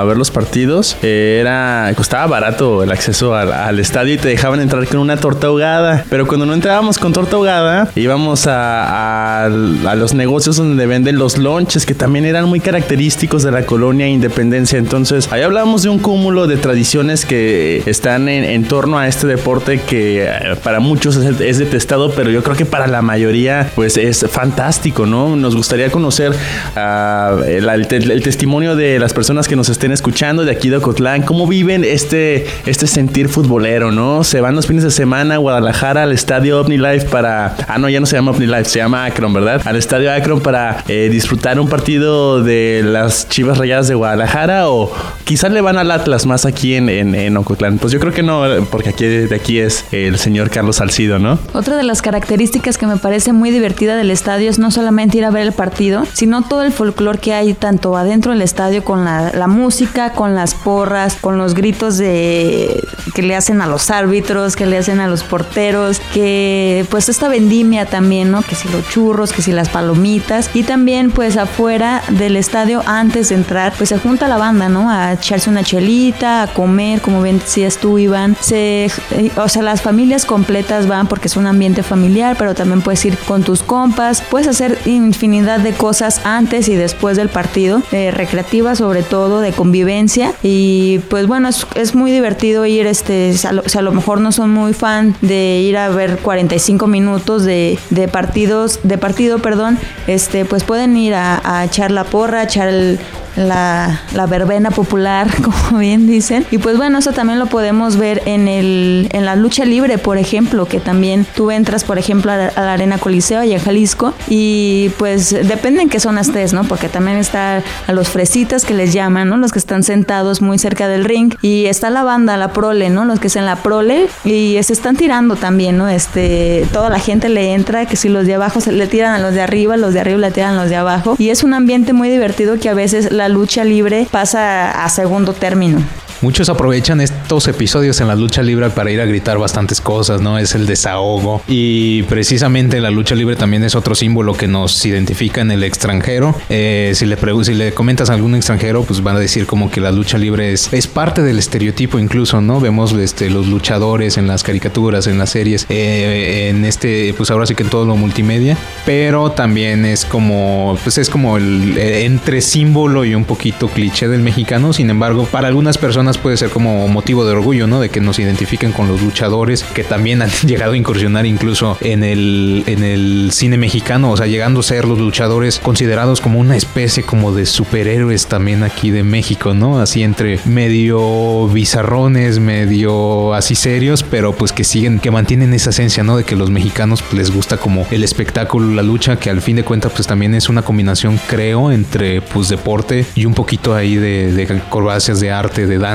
a ver los partidos. Eh, Era, costaba barato el acceso al, estadio y te dejaban entrar con una torta ahogada. Pero cuando no entrábamos con torta ahogada, íbamos a, a- los negocios donde venden los lonches, que también eran muy característicos de la colonia Independencia. Entonces, ahí hablamos de un cúmulo de tradiciones que están en, torno a este deporte que eh, para muchos es, es detestado, pero yo creo que para la mayoría pues es fantástico, ¿no? Nos gustaría conocer ah, el, el testimonio de las personas que nos estén escuchando de aquí Ocotlán, cómo viven este, este sentir futbolero, ¿no? Se van los fines de semana a Guadalajara al estadio OmniLife para... Ah, no, ya no se llama OmniLife, se llama Akron, ¿verdad? Al estadio Akron para eh, disfrutar un partido de las Chivas Rayadas de Guadalajara o quizás le van al Atlas más aquí en, en, en Ocotlán. Pues yo creo que no, porque aquí de aquí es el señor Carlos Salcido, ¿no? Otra de las características que me parece muy divertida del estadio es no solamente ir a ver el partido, sino todo el folclore que hay tanto adentro del estadio con la música, con las porras, con los gritos de que le hacen a los árbitros, que le hacen a los porteros, que pues esta vendimia también, ¿no? Que si los churros, que si las palomitas y también pues afuera del estadio antes de entrar pues se junta la banda, ¿no? A echarse una chelita, a comer, como bien decías tú, Iván. Eh, o sea, las familias completas van porque es un ambiente familiar, pero también puedes ir con tus compas, puedes hacer infinidad de cosas antes y después del partido, eh, recreativas sobre todo, de convivencia y pues bueno, es, muy divertido ir, este, si a, lo, a lo mejor no son muy fan de ir a ver 45 minutos de, de partidos, de partido, perdón, este, pues pueden ir a, a echar la porra, echar el, la, la verbena popular, <laughs> como bien dicen. Y pues bueno, eso también lo podemos ver en, el, en la lucha libre, por ejemplo, que también tú entras, por ejemplo, a la, a Arena Coliseo allá en Jalisco y pues depende en qué zona estés, ¿no? Porque también está a los fresitas que les llaman, ¿no? Los que están sentados muy cerca del ring y está la banda, la prole, ¿no? Los que están en la prole y se están tirando también, ¿no? Este, toda la gente le entra, que si los de abajo se le tiran a los de arriba, los de arriba le tiran a los de abajo y es un ambiente muy divertido que a veces la lucha libre pasa a segundo término. Muchos aprovechan estos episodios en la lucha libre para ir a gritar bastantes cosas, ¿no? Es el desahogo. Y precisamente la lucha libre también es otro símbolo que nos identifica en el extranjero. Eh, si, le si le comentas a algún extranjero, pues van a decir como que la lucha libre es, es parte del estereotipo incluso, ¿no? Vemos este, los luchadores en las caricaturas, en las series, eh, en este, pues ahora sí que en todo lo multimedia. Pero también es como, pues es como el eh, entre símbolo y un poquito cliché del mexicano. Sin embargo, para algunas personas personas puede ser como motivo de orgullo, ¿no? De que nos identifiquen con los luchadores que también han <laughs> llegado a incursionar incluso en el, en el cine mexicano, o sea, llegando a ser los luchadores considerados como una especie como de superhéroes también aquí de México, ¿no? Así entre medio bizarrones, medio así serios, pero pues que siguen, que mantienen esa esencia, ¿no? De que los mexicanos pues, les gusta como el espectáculo, la lucha, que al fin de cuentas pues también es una combinación, creo, entre pues deporte y un poquito ahí de, de corbacias de arte, de danza,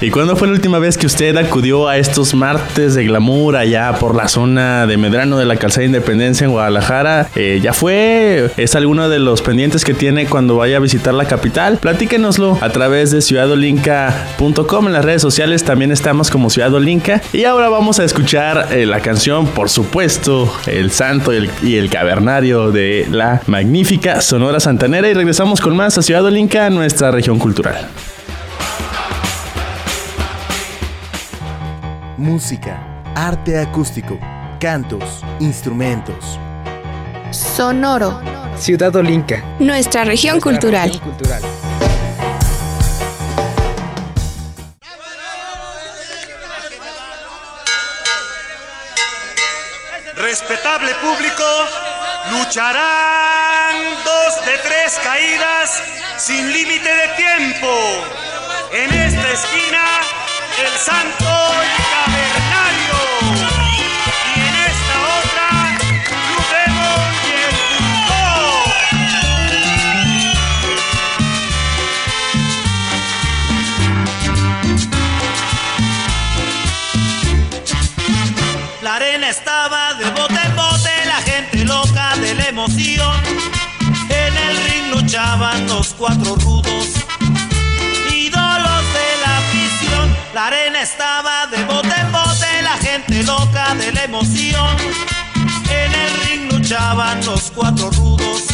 ¿Y cuándo fue la última vez que usted acudió a estos martes de glamour allá por la zona de Medrano de la Calzada de Independencia en Guadalajara? Eh, ¿Ya fue? ¿Es alguno de los pendientes que tiene cuando vaya a visitar la capital? Platíquenoslo a través de ciudadolinca.com. En las redes sociales también estamos como Ciudadolinca. Y ahora vamos a escuchar eh, la canción, por supuesto, El Santo y el, y el Cavernario de la magnífica Sonora Santanera. Y regresamos con más a Ciudadolinca, nuestra región cultural. Música, arte acústico, cantos, instrumentos. Sonoro, Ciudad Olinca. nuestra región cultural. Respetable público, lucharán dos de tres caídas sin límite de tiempo. En esta esquina, el santo y cavernario. Y en esta otra, Blue Demon y el La arena estaba de bote en bote, la gente loca de la emoción. En el ring luchaban los cuatro rudos, de la emoción. En el ring luchaban los cuatro rudos,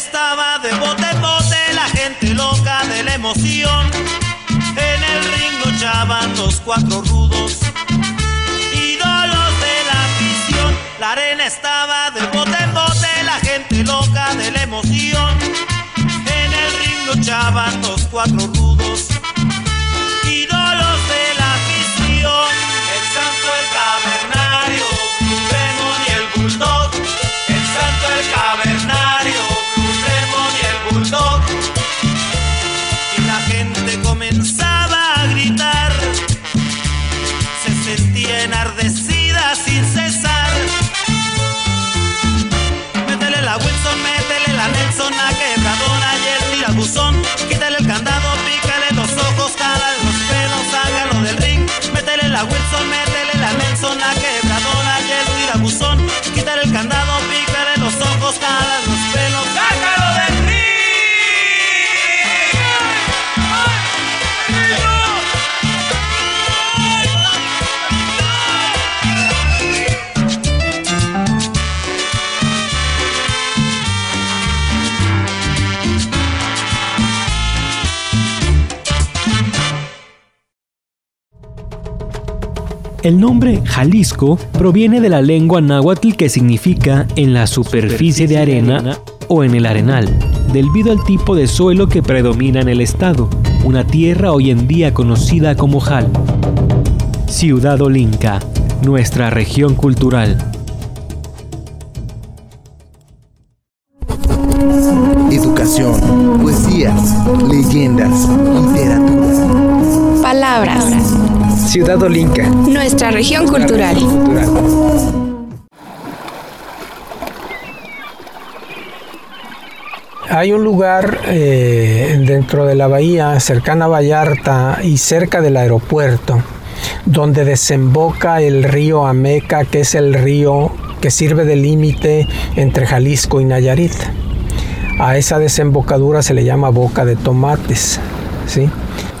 estaba de bote en bote, la gente loca de la emoción. En el ring luchaban los cuatro rudos, ídolos de la afición. La arena estaba de bote en bote, la gente loca de la emoción. En el ring luchaban los cuatro rudos, El nombre Jalisco proviene de la lengua náhuatl que significa en la superficie de arena o en el arenal, debido al tipo de suelo que predomina en el estado, una tierra hoy en día conocida como Jal. Ciudad Olinca, nuestra región cultural. Educación, poesía Poesías, leyendas, literatura. Palabras. Ciudad Olinca. Nuestra región cultural. Hay un lugar eh, dentro de la bahía, cercana a Vallarta y cerca del aeropuerto, donde desemboca el río Ameca, que es el río que sirve de límite entre Jalisco y Nayarit. A esa desembocadura se le llama boca de tomates. ¿sí?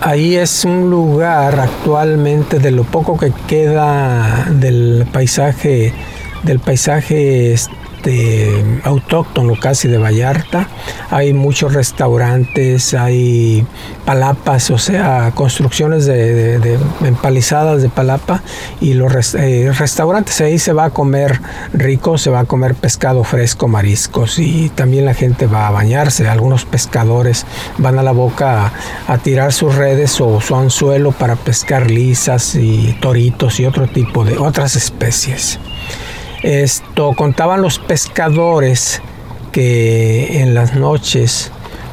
Ahí es un lugar actualmente de lo poco que queda del paisaje, del paisaje este, autóctono casi de Vallarta. Hay muchos restaurantes, hay palapas, o sea, construcciones de, empalizadas de palapa y los eh, restaurantes ahí se va a comer rico, se va a comer pescado fresco, mariscos y también la gente va a bañarse. Algunos pescadores van a la boca a, a tirar sus redes o su anzuelo para pescar lisas y toritos y otro tipo de otras especies. Esto contaban los pescadores que en las noches,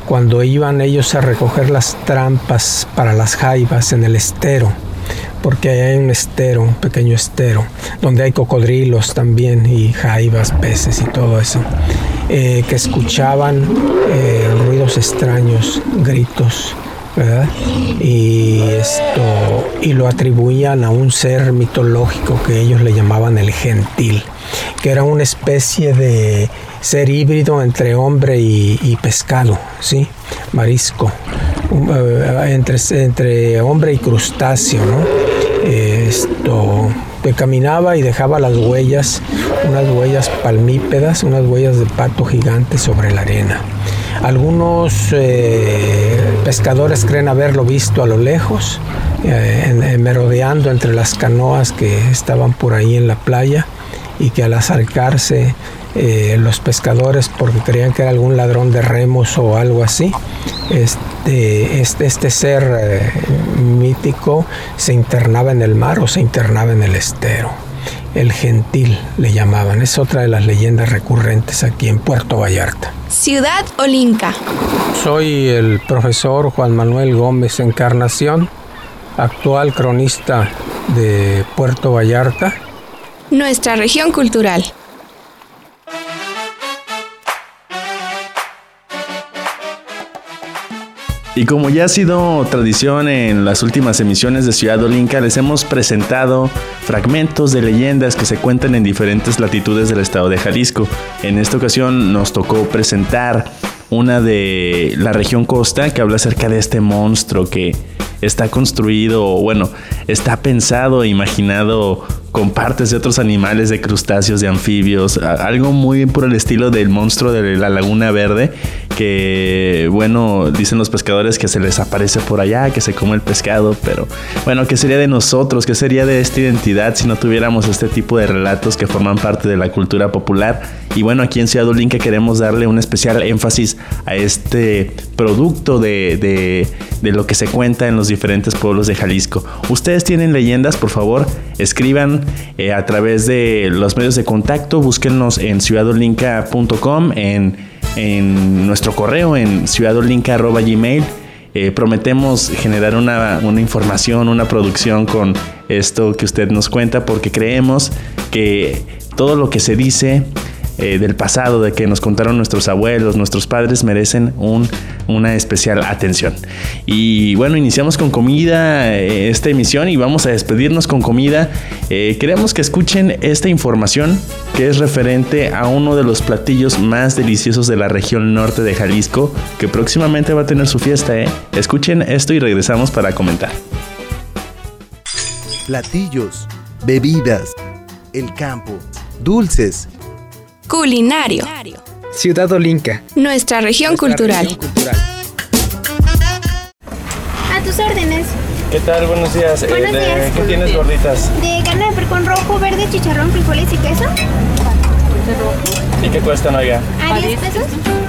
cuando iban ellos a recoger las trampas para las jaivas en el estero, porque hay un estero, un pequeño estero, donde hay cocodrilos también y jaivas, peces y todo eso, eh, que escuchaban eh, ruidos extraños, gritos, Y esto y lo atribuían a un ser mitológico que ellos le llamaban el gentil, que era una especie de ser híbrido entre hombre y, pescado, ¿sí? Marisco, eh, entre, entre hombre y crustáceo. Esto que caminaba y dejaba las huellas, unas huellas palmípedas, unas huellas de pato gigante sobre la arena. Algunos eh, pescadores creen haberlo visto a lo lejos, eh, en- merodeando entre las canoas que estaban por ahí en la playa y que al acercarse eh, los pescadores, porque creían que era algún ladrón de remos o algo así, este, este, este ser eh, mítico se internaba en el mar o se internaba en el estero. El gentil le llamaban, es otra de las leyendas recurrentes aquí en Puerto Vallarta. Ciudad Olinca. Soy el profesor Juan Manuel Gómez Encarnación, actual cronista de Puerto Vallarta. Nuestra región cultural. Y como ya ha sido tradición en las últimas emisiones de Ciudad Olinca, les hemos presentado fragmentos de leyendas que se cuentan en diferentes latitudes del estado de Jalisco. En esta ocasión nos tocó presentar una de la región costa que habla acerca de este monstruo que está construido, bueno, está pensado e imaginado con partes de otros animales, de crustáceos, de anfibios, algo muy por el estilo del monstruo de la Laguna Verde, que bueno, dicen los pescadores que se les aparece por allá, que se come el pescado, pero bueno, ¿qué sería de nosotros? ¿Qué sería de esta identidad si no tuviéramos este tipo de relatos que forman parte de la cultura popular? Y bueno, aquí en Ciudad Olinca queremos darle un especial énfasis a este producto de, de- de lo que se cuenta en los diferentes pueblos de Jalisco. Ustedes tienen leyendas, por favor, escriban eh, a través de los medios de contacto, búsquennos en ciudadolinca.com, en, en nuestro correo, en ciudadolinca.gmail. Eh, prometemos generar una, una información, una producción con esto que usted nos cuenta, porque creemos que todo lo que se dice eh, del pasado, de que nos contaron nuestros abuelos, nuestros padres, merecen un, una especial atención. Y bueno, iniciamos con comida eh, esta emisión y vamos a despedirnos con comida. Eh, queremos que escuchen esta información que es referente a uno de los platillos más deliciosos de la región norte de Jalisco, que próximamente va a tener su fiesta. Escuchen esto y regresamos para comentar. Platillos, bebidas, el campo, dulces. Culinario. Ciudad Olinca. Nuestra región cultural. A tus órdenes. ¿Qué tal? Buenos días. Eh, Buenos de- días. ¿Qué tienes gorditas? De carne de percón rojo, verde, chicharrón, frijoles y queso. ¿Y qué cuestan, oiga? ¿A 10 pesos?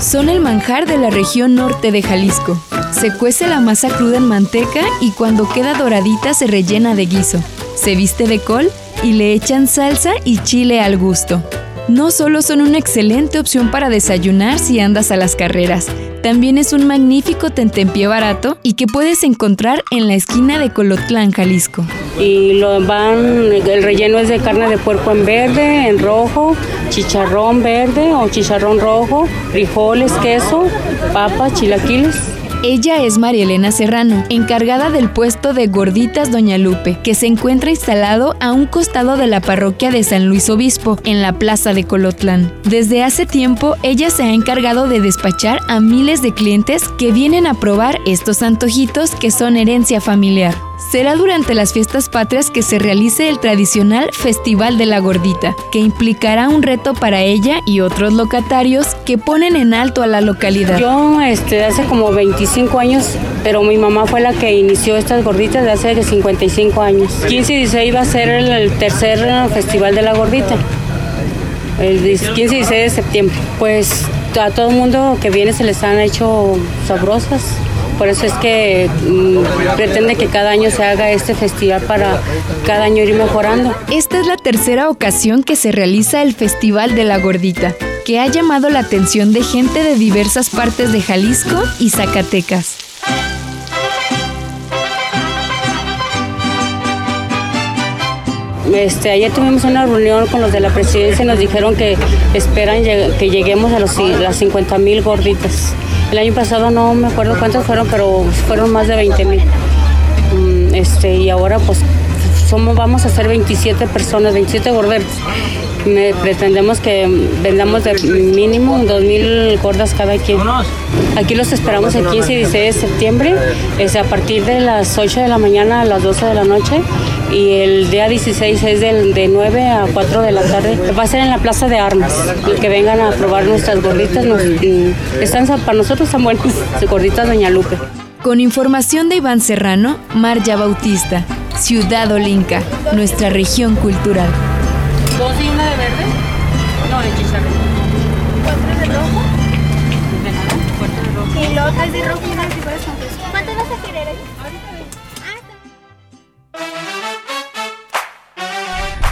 Son el manjar de la región norte de Jalisco. Se cuece la masa cruda en manteca y cuando queda doradita se rellena de guiso. Se viste de col y le echan salsa y chile al gusto. No solo son una excelente opción para desayunar si andas a las carreras, también es un magnífico tentempié barato y que puedes encontrar en la esquina de Colotlán, Jalisco. y lo van, el relleno es de carne de puerco en verde, en rojo, chicharrón verde o chicharrón rojo, frijoles, queso, papas, chilaquiles. Ella es María Elena Serrano, encargada del puesto de Gorditas Doña Lupe, que se encuentra instalado a un costado de la parroquia de San Luis Obispo, en la plaza de Colotlán. Desde hace tiempo, ella se ha encargado de despachar a miles de clientes que vienen a probar estos antojitos que son herencia familiar. Será durante las fiestas patrias que se realice el tradicional Festival de la Gordita, que implicará un reto para ella y otros locatarios que ponen en alto a la localidad. Yo este, hace como 25 años, pero mi mamá fue la que inició estas gorditas de hace 55 años. 15 y 16 iba a ser el, el tercer Festival de la Gordita. El 15 y 16 de septiembre. Pues a todo el mundo que viene se les han hecho sabrosas. Por eso es que mm, pretende que cada año se haga este festival para cada año ir mejorando. Esta es la tercera ocasión que se realiza el Festival de la Gordita, que ha llamado la atención de gente de diversas partes de Jalisco y Zacatecas. Este, ayer tuvimos una reunión con los de la presidencia y nos dijeron que esperan que lleguemos a los, las 50 mil gorditas. El año pasado no me acuerdo cuántas fueron, pero fueron más de 20 mil. Mm, Este, y ahora pues somos, vamos a ser 27 personas, 27 gorderos. Me- pretendemos que vendamos de mínimo 2 mil gordas cada quien. Aquí los esperamos el 15 y 16 de septiembre, es a partir de las 8 de la mañana a las 12 de la noche y el día 16 es del- de 9 a 4 de la tarde. Va a ser en la Plaza de Armas. El que vengan a probar nuestras gorditas, nos- mm, están, para nosotros están buenas, gorditas Doña Lupe. Con información de Iván Serrano, Marya Bautista, Ciudad Olinca, nuestra región cultural. ¿Dos y una de verde? No, de chicharrón. ¿Cuatro de rojo? Y la otra es de rojo y una de corazón.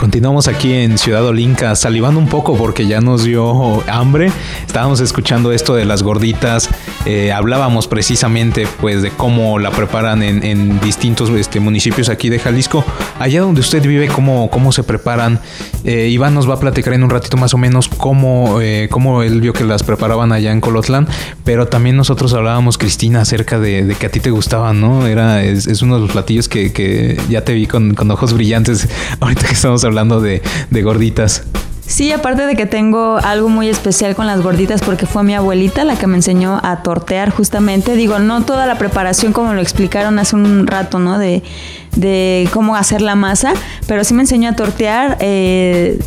Continuamos aquí en Ciudad Olinca, salivando un poco porque ya nos dio hambre. Estábamos escuchando esto de las gorditas. eh, hablábamos precisamente pues de cómo la preparan en, distintos este, municipios aquí de Jalisco. Allá donde usted vive, cómo, cómo se preparan. Eh, Iván nos va a platicar en un ratito más o menos cómo, eh, cómo él vio que las preparaban allá en Colotlán. Pero también nosotros hablábamos, Cristina, acerca de, que a ti te gustaban, ¿no? Era, es, es uno de los platillos que, que ya te vi con, con ojos brillantes ahorita que estamos hablando de, de gorditas. Sí, aparte de que tengo algo muy especial con las gorditas porque fue mi abuelita la que me enseñó a tortear justamente. Digo, no toda la preparación como lo explicaron hace un rato, ¿no? De, de cómo hacer la masa, pero sí me enseñó a tortear. eh,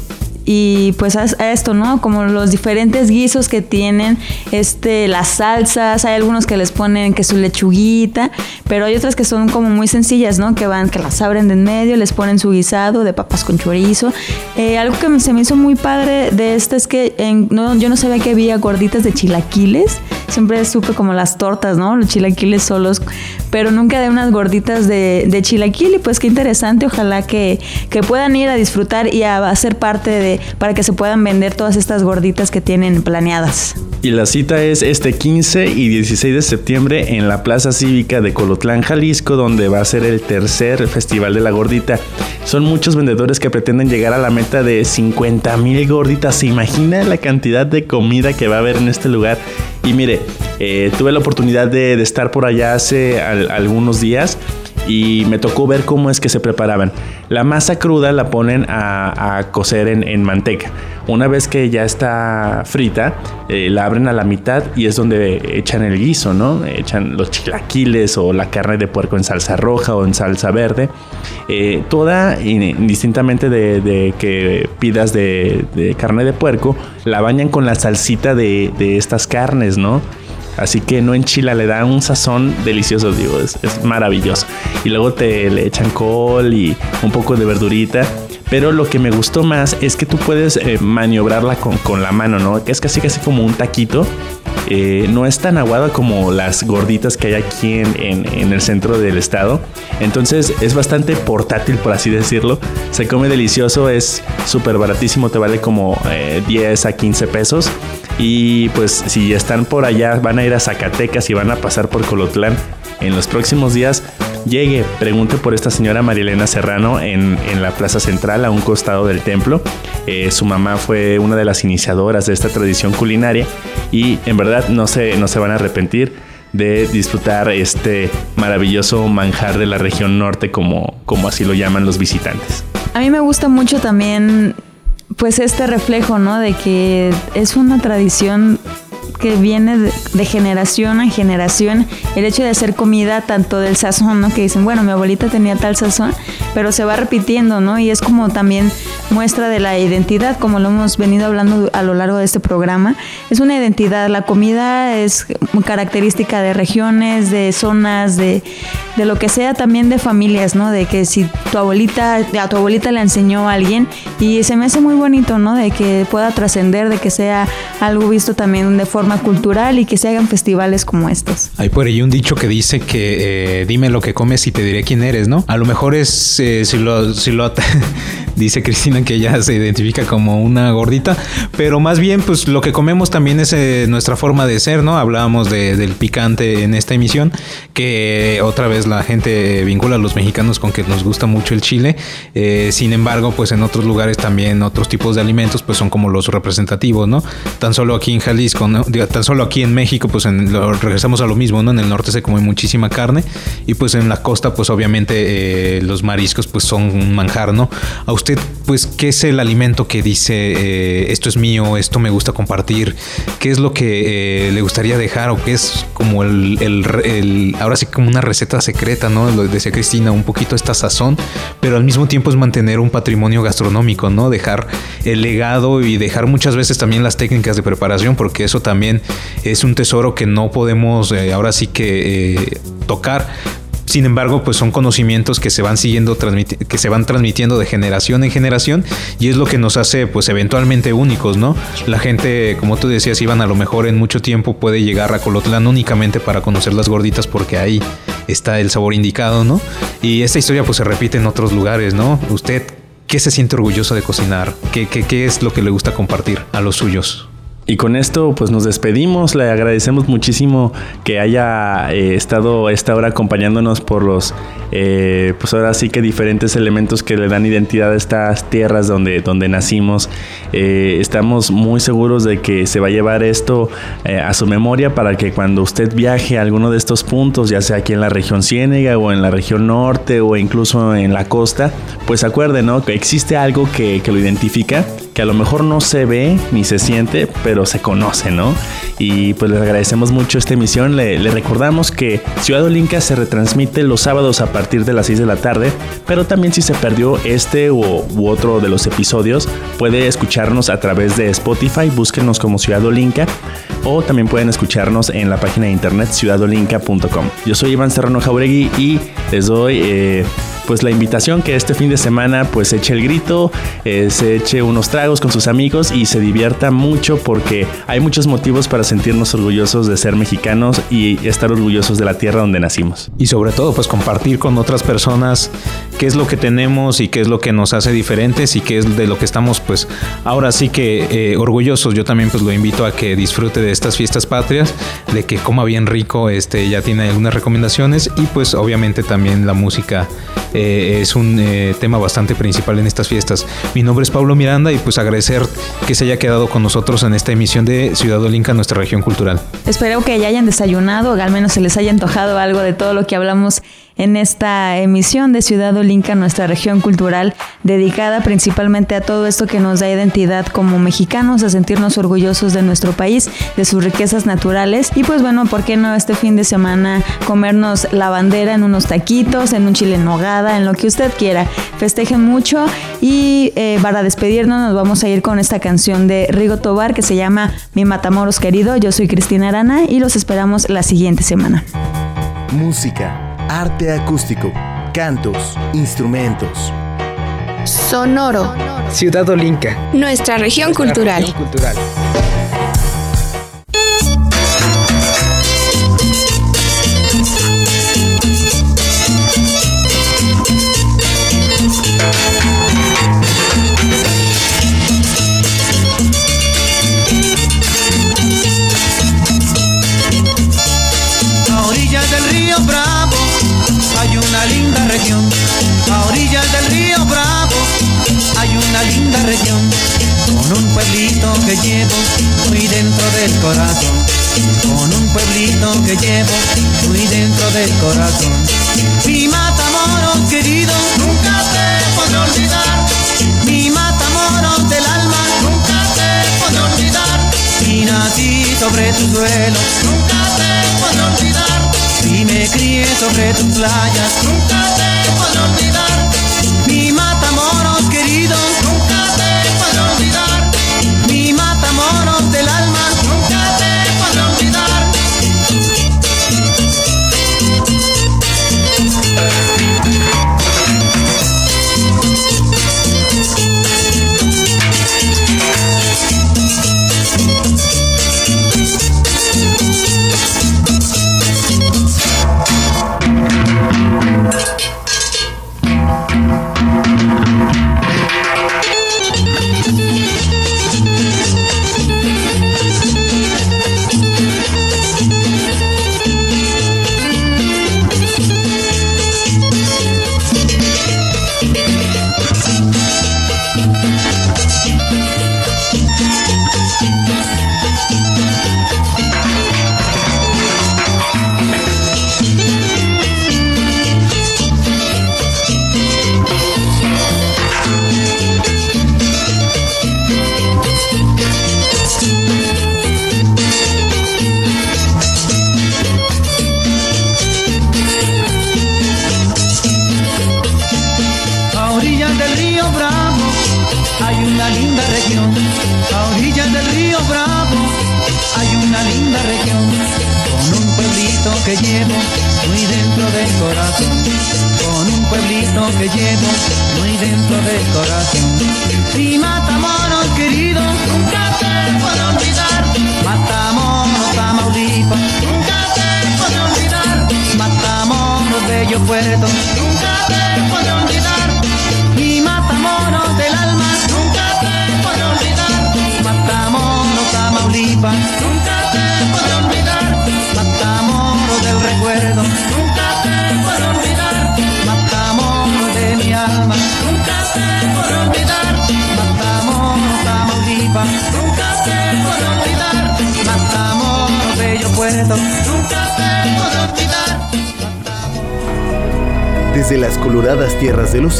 y pues a, a esto, ¿no? Como los diferentes guisos que tienen, este, las salsas, hay algunos que les ponen que su lechuguita, pero hay otras que son como muy sencillas, ¿no? Que van, que las abren de en medio, les ponen su guisado de papas con chorizo. Eh, algo que se me hizo muy padre de esto es que en- no, yo no sabía que había gorditas de chilaquiles. Siempre supe como las tortas, ¿no? Los chilaquiles solos, pero nunca de unas gorditas de, de chilaquil. Y pues qué interesante, ojalá que, que puedan ir a disfrutar y a, hacer parte de, para que se puedan vender todas estas gorditas que tienen planeadas. Y la cita es este 15 y 16 de septiembre en la Plaza Cívica de Colotlán, Jalisco, donde va a ser el tercer Festival de la Gordita. Son muchos vendedores que pretenden llegar a la meta de 50 mil gorditas. ¿Se imagina la cantidad de comida que va a haber en este lugar? Y mire, eh, tuve la oportunidad de, estar por allá hace al- algunos días y me tocó ver cómo es que se preparaban. La masa cruda la ponen a, a cocer en, en manteca. Una vez que ya está frita, eh, la abren a la mitad y es donde echan el guiso, ¿no? Echan los chilaquiles o la carne de puerco en salsa roja o en salsa verde. Eh, toda, indistintamente de, que pidas de, de carne de puerco, la bañan con la salsita de, de estas carnes, ¿no? Así que no enchila, le da un sazón delicioso, digo, es, es maravilloso. Y luego te le echan col y un poco de verdurita. Pero lo que me gustó más es que tú puedes eh, maniobrarla con, con la mano, ¿no? Que es casi casi como un taquito. Eh, no es tan aguada como las gorditas que hay aquí en, en- el centro del estado. Entonces es bastante portátil, por así decirlo. Se come delicioso, es súper baratísimo, te vale como eh, 10 a 15 pesos. Y pues si están por allá, van a ir a Zacatecas y van a pasar por Colotlán en los próximos días, llegue, pregunte por esta señora Marilena Serrano en, en la Plaza Central, a un costado del templo. Eh, su mamá fue una de las iniciadoras de esta tradición culinaria y en verdad no se, no se van a arrepentir de disfrutar este maravilloso manjar de la región norte como, como así lo llaman los visitantes. A mí me gusta mucho también, pues este reflejo, ¿no? De que es una tradición que viene de, generación en generación. El hecho de hacer comida, tanto del sazón, ¿no? Que dicen, bueno, mi abuelita tenía tal sazón, pero se va repitiendo, ¿no? Y es como también muestra de la identidad, como lo hemos venido hablando a lo largo de este programa. Es una identidad, la comida es característica de regiones, de zonas, de, de lo que sea, también de familias, ¿no? De que si tu abuelita, a tu abuelita le enseñó a alguien y se me hace muy bonito, ¿no? De que pueda trascender, de que sea algo visto también de forma cultural y que se hagan festivales como estos. Hay por ahí un dicho que dice que eh, dime lo que comes y te diré quién eres, ¿no? A lo mejor es eh, si lo, si lo <laughs> dice Cristina que ella se identifica como una gordita, pero más bien pues lo que comemos también es eh, nuestra forma de ser, ¿no? Hablábamos de- del picante en esta emisión, que otra vez la gente vincula a los mexicanos con que nos gusta mucho el chile, sin embargo pues en otros lugares también otros tipos de alimentos pues son como los representativos, ¿no? Tan solo aquí en Jalisco, ¿no? Digo, tan solo aquí en México pues en- lo- regresamos a lo mismo, ¿no? En el norte se come muchísima carne y pues en la costa pues obviamente eh, los mariscos pues son un manjar, ¿no? A usted pues qué es el alimento que dice eh, esto es mío, esto me gusta compartir, qué es lo que eh, le gustaría dejar o qué es como el, el el- ahora sí como una receta secreta, ¿no? Lo decía Cristina, un poquito esta sazón, pero al mismo tiempo es mantener un patrimonio gastronómico, ¿no? Dejar el legado y dejar muchas veces también las técnicas de preparación, porque eso también es un tesoro que no podemos eh, ahora sí que eh, tocar. Sin embargo, pues son conocimientos que se van siguiendo, que se van transmitiendo de generación en generación y es lo que nos hace pues eventualmente únicos, ¿no? La gente, como tú decías, iban a lo mejor en mucho tiempo puede llegar a Colotlán únicamente para conocer las gorditas porque ahí está el sabor indicado, ¿no? Y esta historia pues se repite en otros lugares, ¿no? Usted, ¿qué se siente orgulloso de cocinar? ¿Qué, qué, qué es lo que le gusta compartir a los suyos? Y con esto pues nos despedimos, le agradecemos muchísimo que haya eh, estado esta hora acompañándonos por los, eh, pues ahora sí que diferentes elementos que le dan identidad a estas tierras donde, donde nacimos. Eh, estamos muy seguros de que se va a llevar esto eh, a su memoria para que cuando usted viaje a alguno de estos puntos, ya sea aquí en la región Ciénega o en la región norte o incluso en la costa, pues acuerde, ¿no? Que existe algo que, que lo identifica, que a lo mejor no se ve ni se siente, pero se conoce, ¿no? Y pues les agradecemos mucho esta emisión. Le, recordamos que Ciudad Olinca se retransmite los sábados a partir de las 6 de la tarde, pero también si se perdió este u, u otro de los episodios, puede escucharnos a través de Spotify, búsquenos como Ciudad Olinca, o también pueden escucharnos en la página de internet ciudadolinca.com. Yo soy Iván Serrano Jauregui y les doy... eh, pues la invitación que este fin de semana pues eche el grito, eh, se eche unos tragos con sus amigos y se divierta mucho porque hay muchos motivos para sentirnos orgullosos de ser mexicanos y estar orgullosos de la tierra donde nacimos. Y sobre todo, pues compartir con otras personas qué es lo que tenemos y qué es lo que nos hace diferentes y qué es de lo que estamos, pues, ahora sí que eh, orgullosos. Yo también, pues, lo invito a que disfrute de estas fiestas patrias, de que coma bien rico, este, ya tiene algunas recomendaciones y, pues, obviamente también la música eh, es un eh, tema bastante principal en estas fiestas. Mi nombre es Pablo Miranda y, pues, agradecer que se haya quedado con nosotros en esta emisión de Ciudad Olinca, nuestra región cultural. Espero que ya hayan desayunado o al menos se les haya antojado algo de todo lo que hablamos en esta emisión de Ciudad Olinca, nuestra región cultural, dedicada principalmente a todo esto que nos da identidad como mexicanos, a sentirnos orgullosos de nuestro país, de sus riquezas naturales. Y pues bueno, ¿por qué no este fin de semana comernos la bandera en unos taquitos, en un chile en nogada, en lo que usted quiera? Festejen mucho y eh, para despedirnos nos vamos a ir con esta canción de Rigo Tobar que se llama Mi Matamoros querido. Yo soy Cristina Arana y los esperamos la siguiente semana. Música, arte acústico, cantos, instrumentos. Sonoro, Ciudad Olinca. nuestra región cultural. cultural. Linda región, con un pueblito que llevo muy dentro del corazón, con un pueblito que llevo muy dentro del corazón. Mi Matamoros querido, nunca te podré olvidar. Mi Matamoros del alma, nunca te podré olvidar. Y nací sobre tu suelo, nunca te podré olvidar. Y me crié sobre tus playas, nunca te podré olvidar.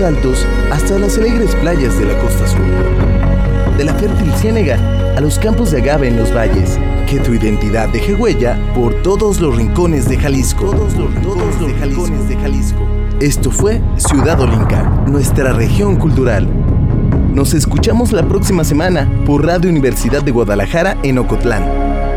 Altos hasta las alegres playas de la costa sur. De la fértil ciénega a los campos de agave en los valles. Que tu identidad deje huella por todos los rincones de Jalisco. Todos los rincones de Jalisco. Esto fue Ciudad Olinca, nuestra región cultural. Nos escuchamos la próxima semana por Radio Universidad de Guadalajara en Ocotlán.